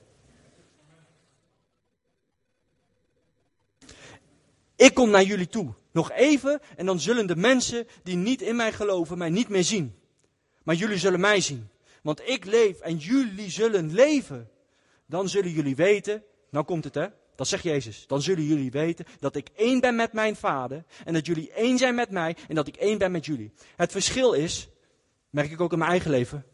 Ik kom naar jullie toe. Nog even en dan zullen de mensen die niet in mij geloven mij niet meer zien. Maar jullie zullen mij zien. Want ik leef en jullie zullen leven. Dan zullen jullie weten, nou komt het hè, Dat zegt Jezus. Dan zullen jullie weten dat ik één ben met mijn vader. En dat jullie één zijn met mij. En dat ik één ben met jullie. Het verschil is, merk ik ook in mijn eigen leven.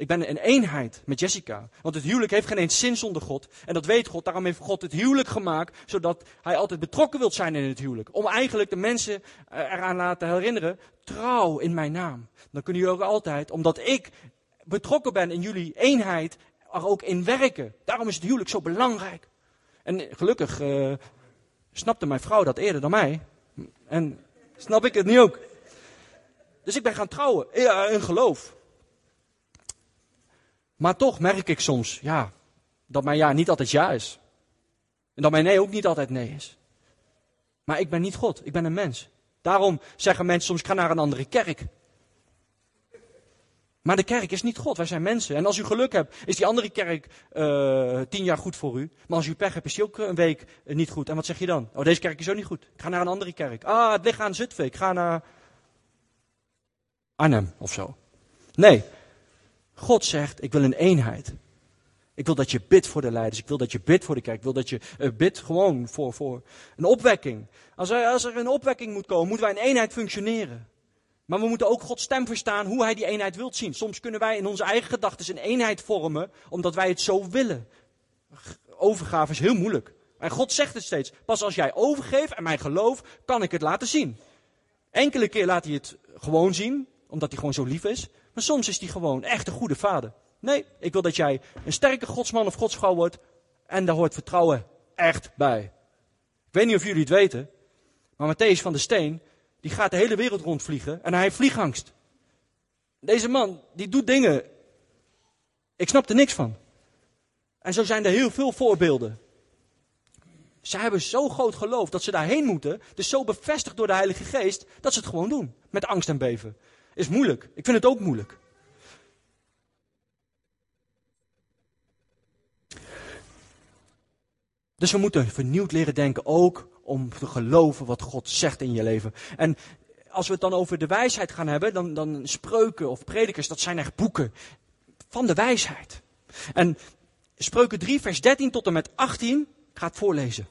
Ik ben een eenheid met Jessica. Want het huwelijk heeft geen eens zin zonder God. En dat weet God. Daarom heeft God het huwelijk gemaakt. Zodat hij altijd betrokken wilt zijn in het huwelijk. Om eigenlijk de mensen eh, eraan laten herinneren. Trouw in mijn naam. Dan kunnen jullie ook altijd, omdat ik betrokken ben in jullie eenheid, ook in werken. Daarom is het huwelijk zo belangrijk. En gelukkig uh, snapte mijn vrouw dat eerder dan mij. En snap ik het nu ook. Dus ik ben gaan trouwen. In geloof. Maar toch merk ik soms, ja, dat mijn ja niet altijd ja is. En dat mijn nee ook niet altijd nee is. Maar ik ben niet God, ik ben een mens. Daarom zeggen mensen soms, ga naar een andere kerk. Maar de kerk is niet God, wij zijn mensen. En als u geluk hebt, is die andere kerk uh, tien jaar goed voor u. Maar als u pech hebt, is die ook een week uh, niet goed. En wat zeg je dan? Oh, deze kerk is ook niet goed. Ik ga naar een andere kerk. Ah, het ligt aan Zutphen. Ik ga naar Arnhem of zo. Nee, God zegt, ik wil een eenheid. Ik wil dat je bidt voor de leiders. Ik wil dat je bidt voor de kerk. Ik wil dat je uh, bidt gewoon voor, voor een opwekking. Als er, als er een opwekking moet komen, moeten wij in eenheid functioneren. Maar we moeten ook Gods stem verstaan hoe hij die eenheid wilt zien. Soms kunnen wij in onze eigen gedachten een eenheid vormen, omdat wij het zo willen. Overgave is heel moeilijk. En God zegt het steeds. Pas als jij overgeeft en mijn geloof, kan ik het laten zien. Enkele keer laat hij het gewoon zien, omdat hij gewoon zo lief is. Soms is hij gewoon echt een goede vader. Nee, ik wil dat jij een sterke godsman of godsvrouw wordt. En daar hoort vertrouwen echt bij. Ik weet niet of jullie het weten. Maar Matthäus van de Steen, die gaat de hele wereld rondvliegen. En hij heeft vliegangst. Deze man, die doet dingen. Ik snap er niks van. En zo zijn er heel veel voorbeelden. Ze hebben zo groot geloof dat ze daarheen moeten. Dus zo bevestigd door de Heilige Geest dat ze het gewoon doen. Met angst en beven. Is moeilijk. Ik vind het ook moeilijk. Dus we moeten vernieuwd leren denken ook om te geloven wat God zegt in je leven. En als we het dan over de wijsheid gaan hebben, dan, dan spreuken of predikers, dat zijn echt boeken van de wijsheid. En spreuken 3, vers 13 tot en met 18, ik ga het voorlezen.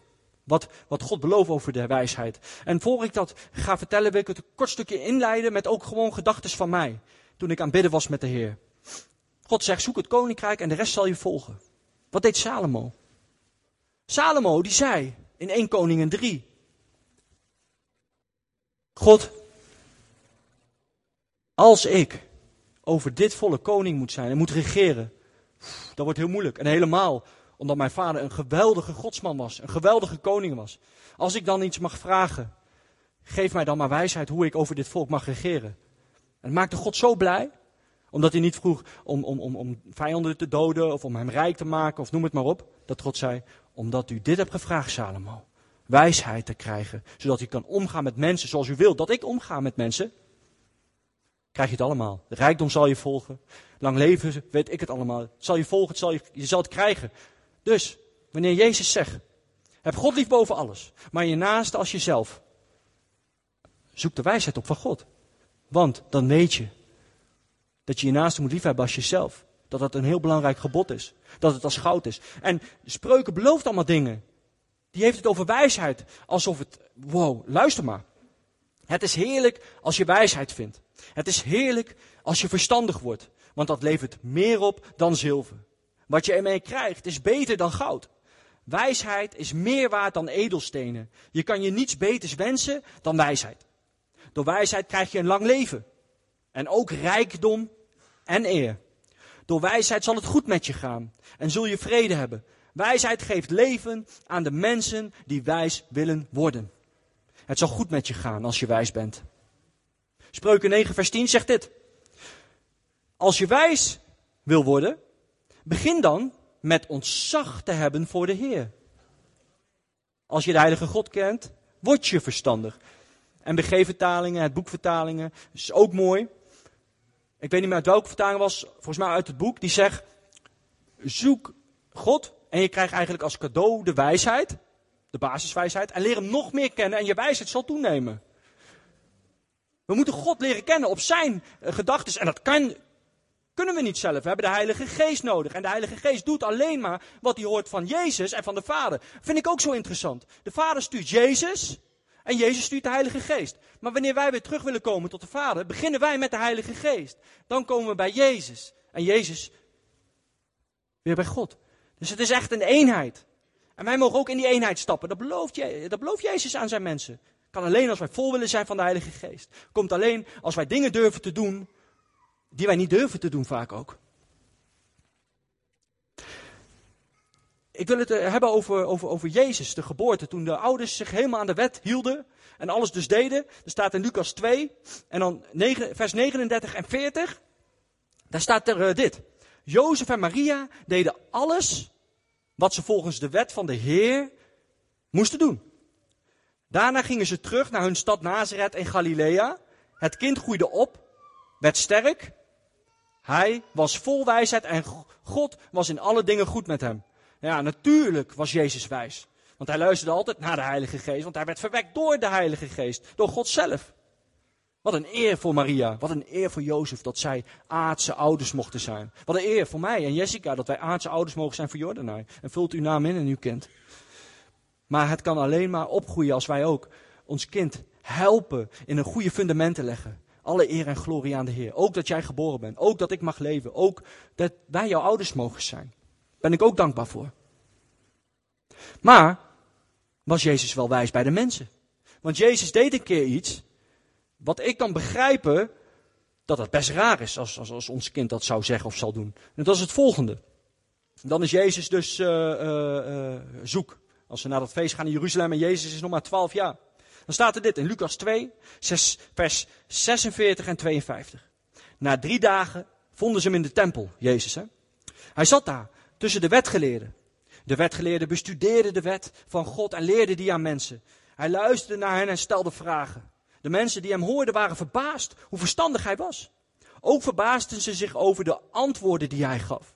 Wat, wat God belooft over de wijsheid. En voor ik dat ga vertellen, wil ik het een kort stukje inleiden met ook gewoon gedachten van mij. Toen ik aan bidden was met de Heer. God zegt, zoek het koninkrijk en de rest zal je volgen. Wat deed Salomo? Salomo die zei in 1 Koningen 3. God, als ik over dit volle koning moet zijn en moet regeren, dat wordt heel moeilijk. En helemaal omdat mijn vader een geweldige godsman was, een geweldige koning was. Als ik dan iets mag vragen, geef mij dan maar wijsheid hoe ik over dit volk mag regeren. En het maakte God zo blij, omdat hij niet vroeg om, om, om, om vijanden te doden of om hem rijk te maken of noem het maar op. Dat God zei, omdat u dit hebt gevraagd, Salomo. Wijsheid te krijgen, zodat u kan omgaan met mensen zoals u wilt dat ik omga met mensen. Krijg je het allemaal. Rijkdom zal je volgen. Lang leven, weet ik het allemaal. Het zal je volgen, het zal je, je zal het krijgen. Dus, wanneer Jezus zegt, heb God lief boven alles, maar je naaste als jezelf. Zoek de wijsheid op van God. Want dan weet je dat je je naaste moet liefhebben als jezelf. Dat dat een heel belangrijk gebod is. Dat het als goud is. En spreuken belooft allemaal dingen. Die heeft het over wijsheid. Alsof het, wow, luister maar. Het is heerlijk als je wijsheid vindt. Het is heerlijk als je verstandig wordt. Want dat levert meer op dan zilver. Wat je ermee krijgt is beter dan goud. Wijsheid is meer waard dan edelstenen. Je kan je niets beters wensen dan wijsheid. Door wijsheid krijg je een lang leven. En ook rijkdom en eer. Door wijsheid zal het goed met je gaan en zul je vrede hebben. Wijsheid geeft leven aan de mensen die wijs willen worden. Het zal goed met je gaan als je wijs bent. Spreuken 9, vers 10 zegt dit. Als je wijs wil worden, begin dan met ontzag te hebben voor de Heer. Als je de Heilige God kent, word je verstandig. En vertalingen, het boekvertalingen, is ook mooi. Ik weet niet meer uit welke vertaling was, volgens mij uit het boek, die zegt, zoek God en je krijgt eigenlijk als cadeau de wijsheid, de basiswijsheid, en leer hem nog meer kennen en je wijsheid zal toenemen. We moeten God leren kennen op zijn uh, gedachten en dat kan, Kunnen we niet zelf. We hebben de Heilige Geest nodig. En de Heilige Geest doet alleen maar wat hij hoort van Jezus en van de Vader. Vind ik ook zo interessant. De Vader stuurt Jezus en Jezus stuurt de Heilige Geest. Maar wanneer wij weer terug willen komen tot de Vader, beginnen wij met de Heilige Geest. Dan komen we bij Jezus. En Jezus weer bij God. Dus het is echt een eenheid. En wij mogen ook in die eenheid stappen. Dat belooft, Je, dat belooft Jezus aan zijn mensen. Kan alleen als wij vol willen zijn van de Heilige Geest. Komt alleen als wij dingen durven te doen die wij niet durven te doen vaak ook. Ik wil het eh, hebben over, over, over Jezus, de geboorte. Toen de ouders zich helemaal aan de wet hielden en alles dus deden. Er staat in Lucas 2 en dan 9, vers 39 en 40. Daar staat er uh, dit. Jozef en Maria deden alles wat ze volgens de wet van de Heer moesten doen. Daarna gingen ze terug naar hun stad Nazareth in Galilea. Het kind groeide op, werd sterk. Hij was vol wijsheid en God was in alle dingen goed met hem. Ja, natuurlijk was Jezus wijs. Want hij luisterde altijd naar de Heilige Geest, want hij werd verwekt door de Heilige Geest, door God zelf. Wat een eer voor Maria, wat een eer voor Jozef dat zij aardse ouders mochten zijn. Wat een eer voor mij en Jessica dat wij aardse ouders mogen zijn voor Jordanai. En vult uw naam in en uw kind. Maar het kan alleen maar opgroeien als wij ook ons kind helpen in een goede fundamenten leggen. Alle eer en glorie aan de Heer. Ook dat jij geboren bent. Ook dat ik mag leven. Ook dat wij jouw ouders mogen zijn. Ben ik ook dankbaar voor. Maar was Jezus wel wijs bij de mensen? Want Jezus deed een keer iets wat ik kan begrijpen dat het best raar is als, als, als ons kind dat zou zeggen of zal doen. En dat is het volgende. Dan is Jezus dus uh, uh, uh, zoek. Als we naar dat feest gaan in Jeruzalem en Jezus is nog maar 12 jaar. Dan staat er dit in Lucas 2, 6, vers 46 en 52. Na drie dagen vonden ze hem in de tempel, Jezus. Hè? Hij zat daar tussen de wetgeleerden. De wetgeleerden bestudeerden de wet van God en leerden die aan mensen. Hij luisterde naar hen en stelde vragen. De mensen die hem hoorden waren verbaasd hoe verstandig hij was. Ook verbaasden ze zich over de antwoorden die hij gaf.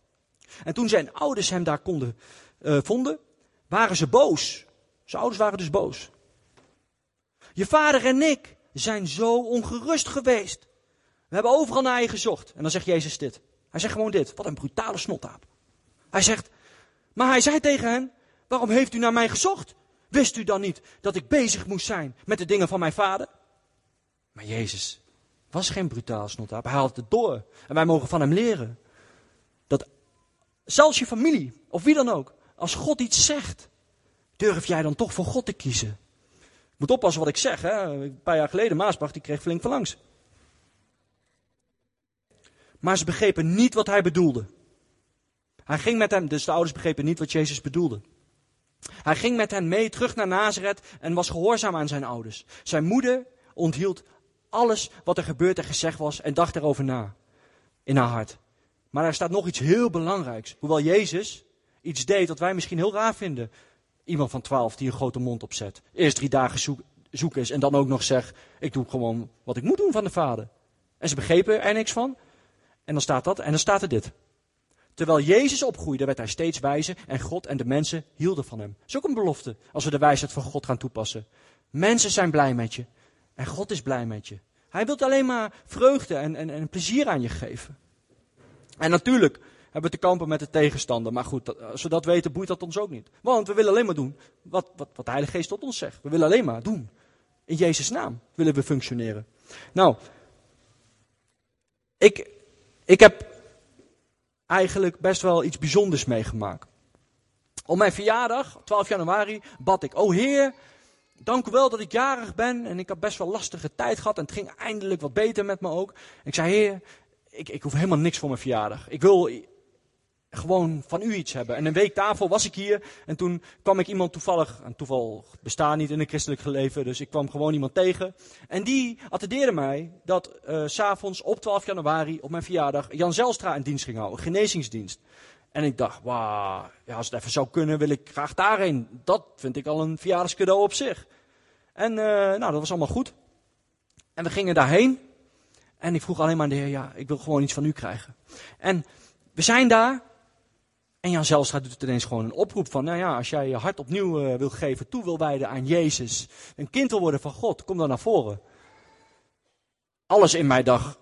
En toen zijn ouders hem daar konden, uh, vonden, waren ze boos. Zijn ouders waren dus boos. Je vader en ik zijn zo ongerust geweest. We hebben overal naar je gezocht. En dan zegt Jezus dit. Hij zegt gewoon dit. Wat een brutale snottaap. Hij zegt, maar hij zei tegen hen, waarom heeft u naar mij gezocht? Wist u dan niet dat ik bezig moest zijn met de dingen van mijn vader? Maar Jezus was geen brutaal snottaap. Hij had het door. En wij mogen van hem leren. Dat zelfs je familie, of wie dan ook, als God iets zegt, durf jij dan toch voor God te kiezen. Moet oppassen wat ik zeg. Hè? Een paar jaar geleden, Maasbach, die kreeg flink van langs. Maar ze begrepen niet wat hij bedoelde. Hij ging met hem, dus de ouders begrepen niet wat Jezus bedoelde. Hij ging met hen mee terug naar Nazareth en was gehoorzaam aan zijn ouders. Zijn moeder onthield alles wat er gebeurd en gezegd was en dacht erover na. In haar hart. Maar er staat nog iets heel belangrijks. Hoewel Jezus iets deed wat wij misschien heel raar vinden. Iemand van twaalf die een grote mond opzet. Eerst drie dagen zoek, is en dan ook nog zegt, ik doe gewoon wat ik moet doen van de vader. En ze begrepen er niks van. En dan staat dat en dan staat er dit. Terwijl Jezus opgroeide, werd hij steeds wijzer en God en de mensen hielden van hem. Dat is ook een belofte als we de wijsheid van God gaan toepassen. Mensen zijn blij met je en God is blij met je. Hij wil alleen maar vreugde en, en, en plezier aan je geven. En natuurlijk hebben te kampen met de tegenstander. Maar goed, als we dat weten, boeit dat ons ook niet. Want we willen alleen maar doen wat, wat, wat de Heilige Geest tot ons zegt. We willen alleen maar doen. In Jezus' naam willen we functioneren. Nou, ik, ik heb eigenlijk best wel iets bijzonders meegemaakt. Op mijn verjaardag, 12 januari, bad ik, oh Heer, dank u wel dat ik jarig ben. En ik had best wel lastige tijd gehad en het ging eindelijk wat beter met me ook. ik zei, Heer, ik, ik hoef helemaal niks voor mijn verjaardag. Ik wil gewoon van u iets hebben. En een week daarvoor was ik hier en toen kwam ik iemand toevallig, en toeval bestaat niet in een christelijk leven, dus ik kwam gewoon iemand tegen. En die attendeerde mij dat uh, s'avonds op 12 januari, op mijn verjaardag, Jan Zelstra een dienst ging houden, een genezingsdienst. En ik dacht, wauw, ja, als het even zou kunnen, wil ik graag daarheen. Dat vind ik al een verjaardagscadeau op zich. En uh, nou, dat was allemaal goed. En we gingen daarheen. En ik vroeg alleen maar aan de Heer, ja, ik wil gewoon iets van u krijgen. En we zijn daar. En Jan Zelstra doet ineens gewoon een oproep van, nou ja, als jij je hart opnieuw uh, wil geven, toe wil wijden aan Jezus, een kind wil worden van God, kom dan naar voren. Alles in mij dacht,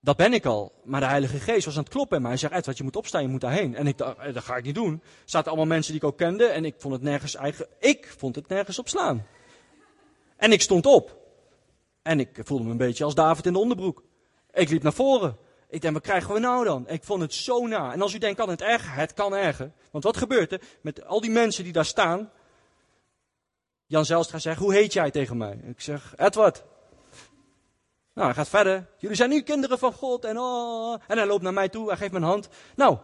dat ben ik al. Maar de Heilige Geest was aan het kloppen in mij. Hij zegt, Edward, je moet opstaan, je moet daarheen. En ik dacht, eh, dat ga ik niet doen. Er zaten allemaal mensen die ik ook kende. En ik vond het nergens eigen, ik vond het nergens op slaan. En ik stond op. En ik voelde me een beetje als David in de onderbroek. Ik liep naar voren. Ik denk, wat krijgen we nou dan? Ik vond het zo na. En als u denkt, kan het erger? Het kan erger. Want wat gebeurt er met al die mensen die daar staan? Jan Zelstra zegt, hoe heet jij tegen mij? Ik zeg, Edward. Nou, hij gaat verder. Jullie zijn nu kinderen van God. En, oh. en hij loopt naar mij toe, hij geeft me hand. Nou,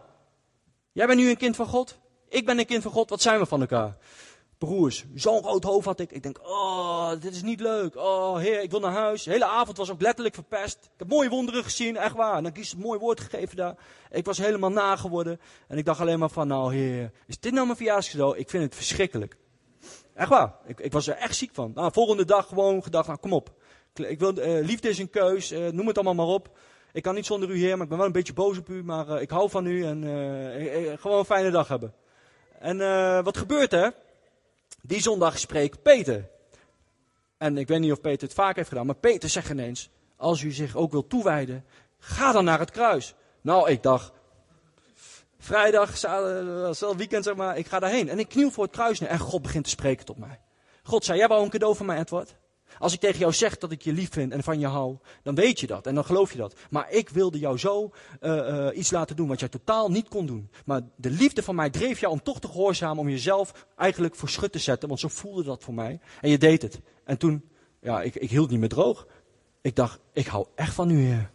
jij bent nu een kind van God. Ik ben een kind van God. Wat zijn we van elkaar? Broers, zo'n groot hoofd had ik. Ik denk, oh, dit is niet leuk. Oh, heer, ik wil naar huis. De hele avond was ook letterlijk verpest. Ik heb mooie wonderen gezien, echt waar. Dan kies een mooi woord gegeven daar. Ik was helemaal nageworden. En ik dacht alleen maar van, nou heer, is dit nou mijn verjaarscadeau? Ik vind het verschrikkelijk. Echt waar. Ik, ik was er echt ziek van. Nou, volgende dag gewoon gedacht, nou kom op. Ik wil, uh, liefde is een keus, uh, noem het allemaal maar op. Ik kan niet zonder u heer, maar ik ben wel een beetje boos op u. Maar uh, ik hou van u en gewoon een fijne dag hebben. En wat gebeurt er? Die zondag spreekt Peter. En ik weet niet of Peter het vaak heeft gedaan, maar Peter zegt ineens, als u zich ook wil toewijden, ga dan naar het kruis. Nou, ik dacht, vrijdag, zaterdag, weekend zeg maar, ik ga daarheen. En ik kniel voor het kruis neer en God begint te spreken tot mij. God zei, jij wou een cadeau van mij, Edward? Als ik tegen jou zeg dat ik je lief vind en van je hou, dan weet je dat en dan geloof je dat. Maar ik wilde jou zo uh, uh, iets laten doen wat jij totaal niet kon doen. Maar de liefde van mij dreef jou om toch te gehoorzamen, om jezelf eigenlijk voor schut te zetten, want zo voelde dat voor mij. En je deed het. En toen, ja, ik, ik hield niet meer droog. Ik dacht, ik hou echt van u, Heer.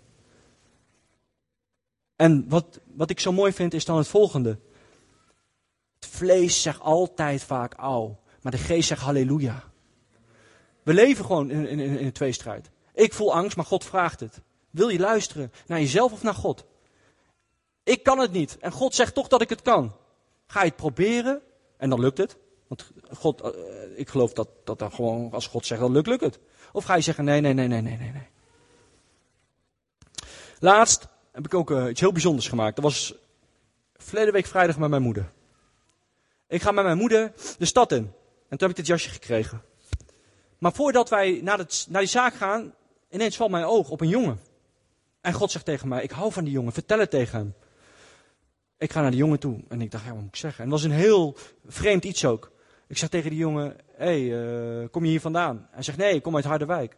En wat, wat ik zo mooi vind is dan het volgende. Het vlees zegt altijd vaak au, maar de geest zegt halleluja. We leven gewoon in, in, in een tweestrijd. Ik voel angst, maar God vraagt het. Wil je luisteren naar jezelf of naar God? Ik kan het niet. En God zegt toch dat ik het kan. Ga je het proberen en dan lukt het. Want God, uh, ik geloof dat, dat dan gewoon, als God zegt, dan lukt, lukt het. Of ga je zeggen, nee, nee, nee, nee, nee, nee. Laatst heb ik ook uh, iets heel bijzonders gemaakt. Dat was verleden week vrijdag met mijn moeder. Ik ga met mijn moeder de stad in. En toen heb ik dit jasje gekregen. Maar voordat wij naar, het, naar die zaak gaan, ineens valt mijn oog op een jongen. En God zegt tegen mij, ik hou van die jongen, vertel het tegen hem. Ik ga naar die jongen toe en ik dacht, ja, wat moet ik zeggen? En het was een heel vreemd iets ook. Ik zeg tegen die jongen, hé, hey, uh, kom je hier vandaan? Hij zegt, nee, ik kom uit Harderwijk.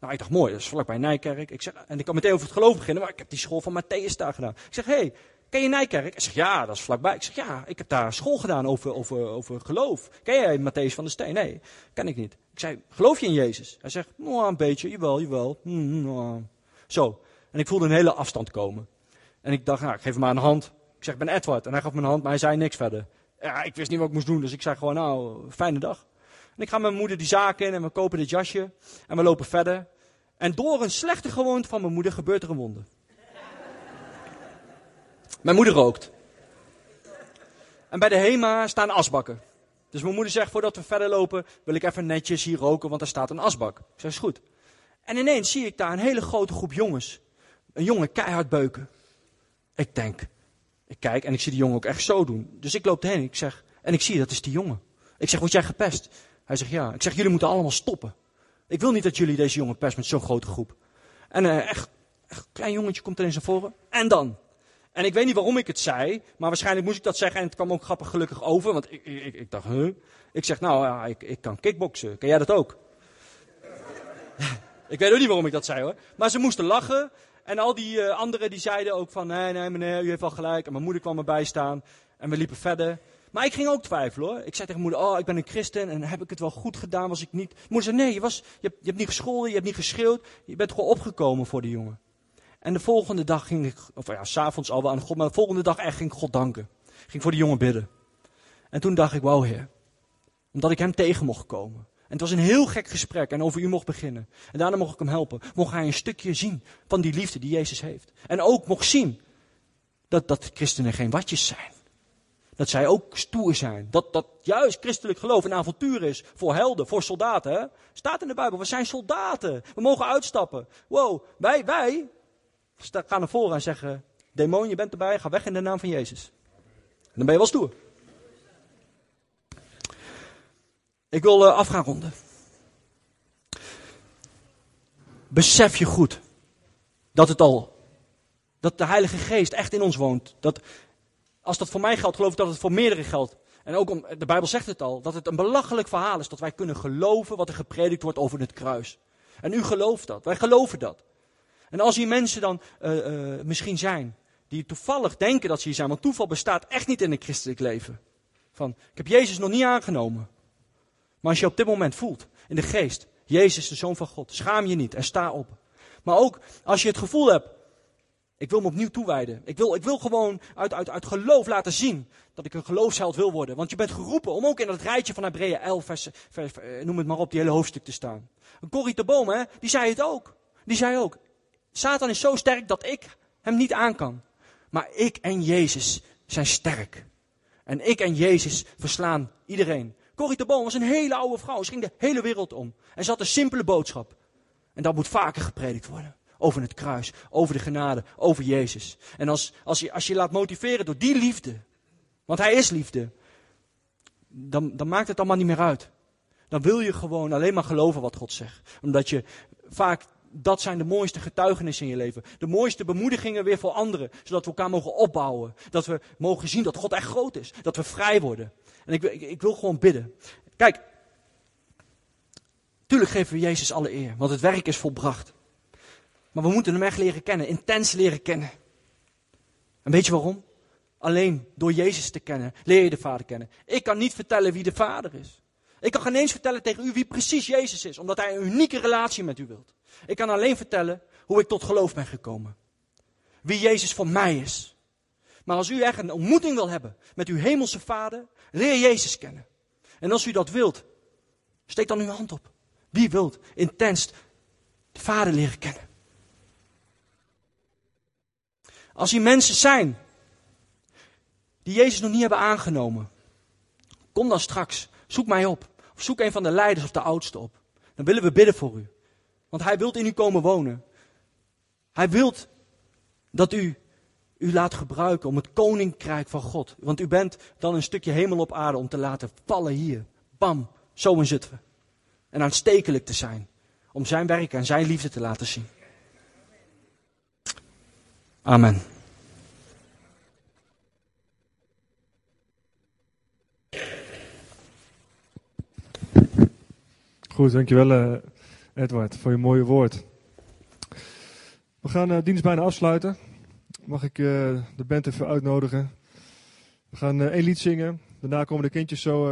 Nou, ik dacht, mooi, dat is vlakbij Nijkerk. Ik zeg, en ik kan meteen over het geloof beginnen, maar ik heb die school van Matthäus daar gedaan. Ik zeg, hé, hey, Ken je Nijkerk? Hij zegt, ja, dat is vlakbij. Ik zeg, ja, ik heb daar school gedaan over, over, over geloof. Ken jij Matthäus van der Steen? Nee, ken ik niet. Ik zei, geloof je in Jezus? Hij zegt, nou, een beetje, jawel, jawel. Mm, nou. Zo. En ik voelde een hele afstand komen. En ik dacht, nou, ik geef hem maar een hand. Ik zeg, ik ben Edward. En hij gaf me een hand, maar hij zei niks verder. Ja, ik wist niet wat ik moest doen, dus ik zei gewoon, nou, fijne dag. En ik ga mijn moeder die zaak in en we kopen dit jasje. En we lopen verder. En door een slechte gewoonte van mijn moeder gebeurt er een wonder. Mijn moeder rookt. En bij de HEMA staan asbakken. Dus mijn moeder zegt, voordat we verder lopen, wil ik even netjes hier roken, want er staat een asbak. Ik zeg, is goed. En ineens zie ik daar een hele grote groep jongens. Een jongen keihard beuken. Ik denk, ik kijk en ik zie die jongen ook echt zo doen. Dus ik loop erheen ik zeg, en ik zie dat is die jongen. Ik zeg, word jij gepest? Hij zegt, ja. Ik zeg, jullie moeten allemaal stoppen. Ik wil niet dat jullie deze jongen pest met zo'n grote groep. En uh, echt, echt, een klein jongetje komt ineens naar voren. En dan, en ik weet niet waarom ik het zei, maar waarschijnlijk moest ik dat zeggen en het kwam ook grappig gelukkig over. Want ik, ik, ik dacht, huh? Ik zeg, nou ja, ik, ik kan kickboksen. Kan jij dat ook? <laughs> ik weet ook niet waarom ik dat zei hoor. Maar ze moesten lachen. En al die uh, anderen die zeiden ook van, nee, nee meneer, u heeft wel gelijk. En mijn moeder kwam erbij staan. En we liepen verder. Maar ik ging ook twijfelen hoor. Ik zei tegen moeder, oh, ik ben een christen en heb ik het wel goed gedaan, was ik niet... Moeder zei, nee, je, was, je hebt niet gescholden, je hebt niet geschreeuwd. Je bent gewoon opgekomen voor die jongen. En de volgende dag ging ik, of ja, s'avonds al wel aan God, maar de volgende dag echt ging ik God danken. Ging voor die jongen bidden. En toen dacht ik, wauw heer, omdat ik hem tegen mocht komen. En het was een heel gek gesprek en over u mocht beginnen. En daarna mocht ik hem helpen. Mocht hij een stukje zien van die liefde die Jezus heeft. En ook mocht zien dat, dat christenen geen watjes zijn. Dat zij ook stoer zijn. Dat, dat juist christelijk geloof een avontuur is voor helden, voor soldaten. Staat in de Bijbel, we zijn soldaten. We mogen uitstappen. Wow, wij, wij, Ga naar voren en zeggen, demon je bent erbij, ga weg in de naam van Jezus. En dan ben je wel stoer. Ik wil uh, af gaan ronden. Besef je goed dat het al Dat de Heilige Geest echt in ons woont. Dat, als dat voor mij geldt, geloof ik dat het voor meerdere geldt. En ook om, de Bijbel zegt het al, dat het een belachelijk verhaal is dat wij kunnen geloven wat er gepredikt wordt over het kruis. En u gelooft dat, wij geloven dat. En als hier mensen dan uh, uh, misschien zijn, die toevallig denken dat ze hier zijn, want toeval bestaat echt niet in het christelijk leven. Van, ik heb Jezus nog niet aangenomen. Maar als je op dit moment voelt, in de geest, Jezus de Zoon van God, schaam je niet en sta op. Maar ook als je het gevoel hebt, ik wil me opnieuw toewijden. Ik wil, ik wil gewoon uit, uit, uit geloof laten zien dat ik een geloofsheld wil worden. Want je bent geroepen om ook in dat rijtje van Hebreeën 11, vers, vers, eh, noem het maar op, die hele hoofdstuk te staan. Corrie de Boom, hè, die zei het ook. Die zei ook, Satan is zo sterk dat ik hem niet aan kan. Maar ik en Jezus zijn sterk. En ik en Jezus verslaan iedereen. Corrie de Boom was een hele oude vrouw. Ze ging de hele wereld om. En ze had een simpele boodschap. En dat moet vaker gepredikt worden. Over het kruis, over de genade, over Jezus. En als, als, je, als je laat motiveren door die liefde, want Hij is liefde, dan, dan maakt het allemaal niet meer uit. Dan wil je gewoon alleen maar geloven wat God zegt. Omdat je vaak, dat zijn de mooiste getuigenissen in je leven. De mooiste bemoedigingen weer voor anderen. Zodat we elkaar mogen opbouwen. Dat we mogen zien dat God echt groot is. Dat we vrij worden. En ik, ik, wil gewoon bidden. Kijk, tuurlijk geven we Jezus alle eer, want het werk is volbracht. Maar we moeten hem echt leren kennen, intens leren kennen. En weet je waarom? Alleen door Jezus te kennen, leer je de Vader kennen. Ik kan niet vertellen wie de Vader is. Ik kan geen eens vertellen tegen u wie precies Jezus is, omdat hij een unieke relatie met u wilt. Ik kan alleen vertellen hoe ik tot geloof ben gekomen. Wie Jezus voor mij is. Maar als u echt een ontmoeting wil hebben met uw hemelse Vader, leer Jezus kennen. En als u dat wilt, steek dan uw hand op. Wie wilt intens de Vader leren kennen? Als hier mensen zijn die Jezus nog niet hebben aangenomen, kom dan straks. Zoek mij op. Of zoek een van de leiders of de oudsten op. Dan willen we bidden voor u. Want hij wilt in u komen wonen. Hij wilt dat u u laat gebruiken om het koninkrijk van God. Want u bent dan een stukje hemel op aarde om te laten vallen hier. Bam, zo in Zutphen. En aanstekelijk te zijn. Om zijn werk en zijn liefde te laten zien. Amen. Goed, dankjewel uh, Edward voor je mooie woord. We gaan de uh, dienst bijna afsluiten. Mag ik uh, de band even uitnodigen? We gaan één lied zingen. Daarna komen de kindjes zo weer.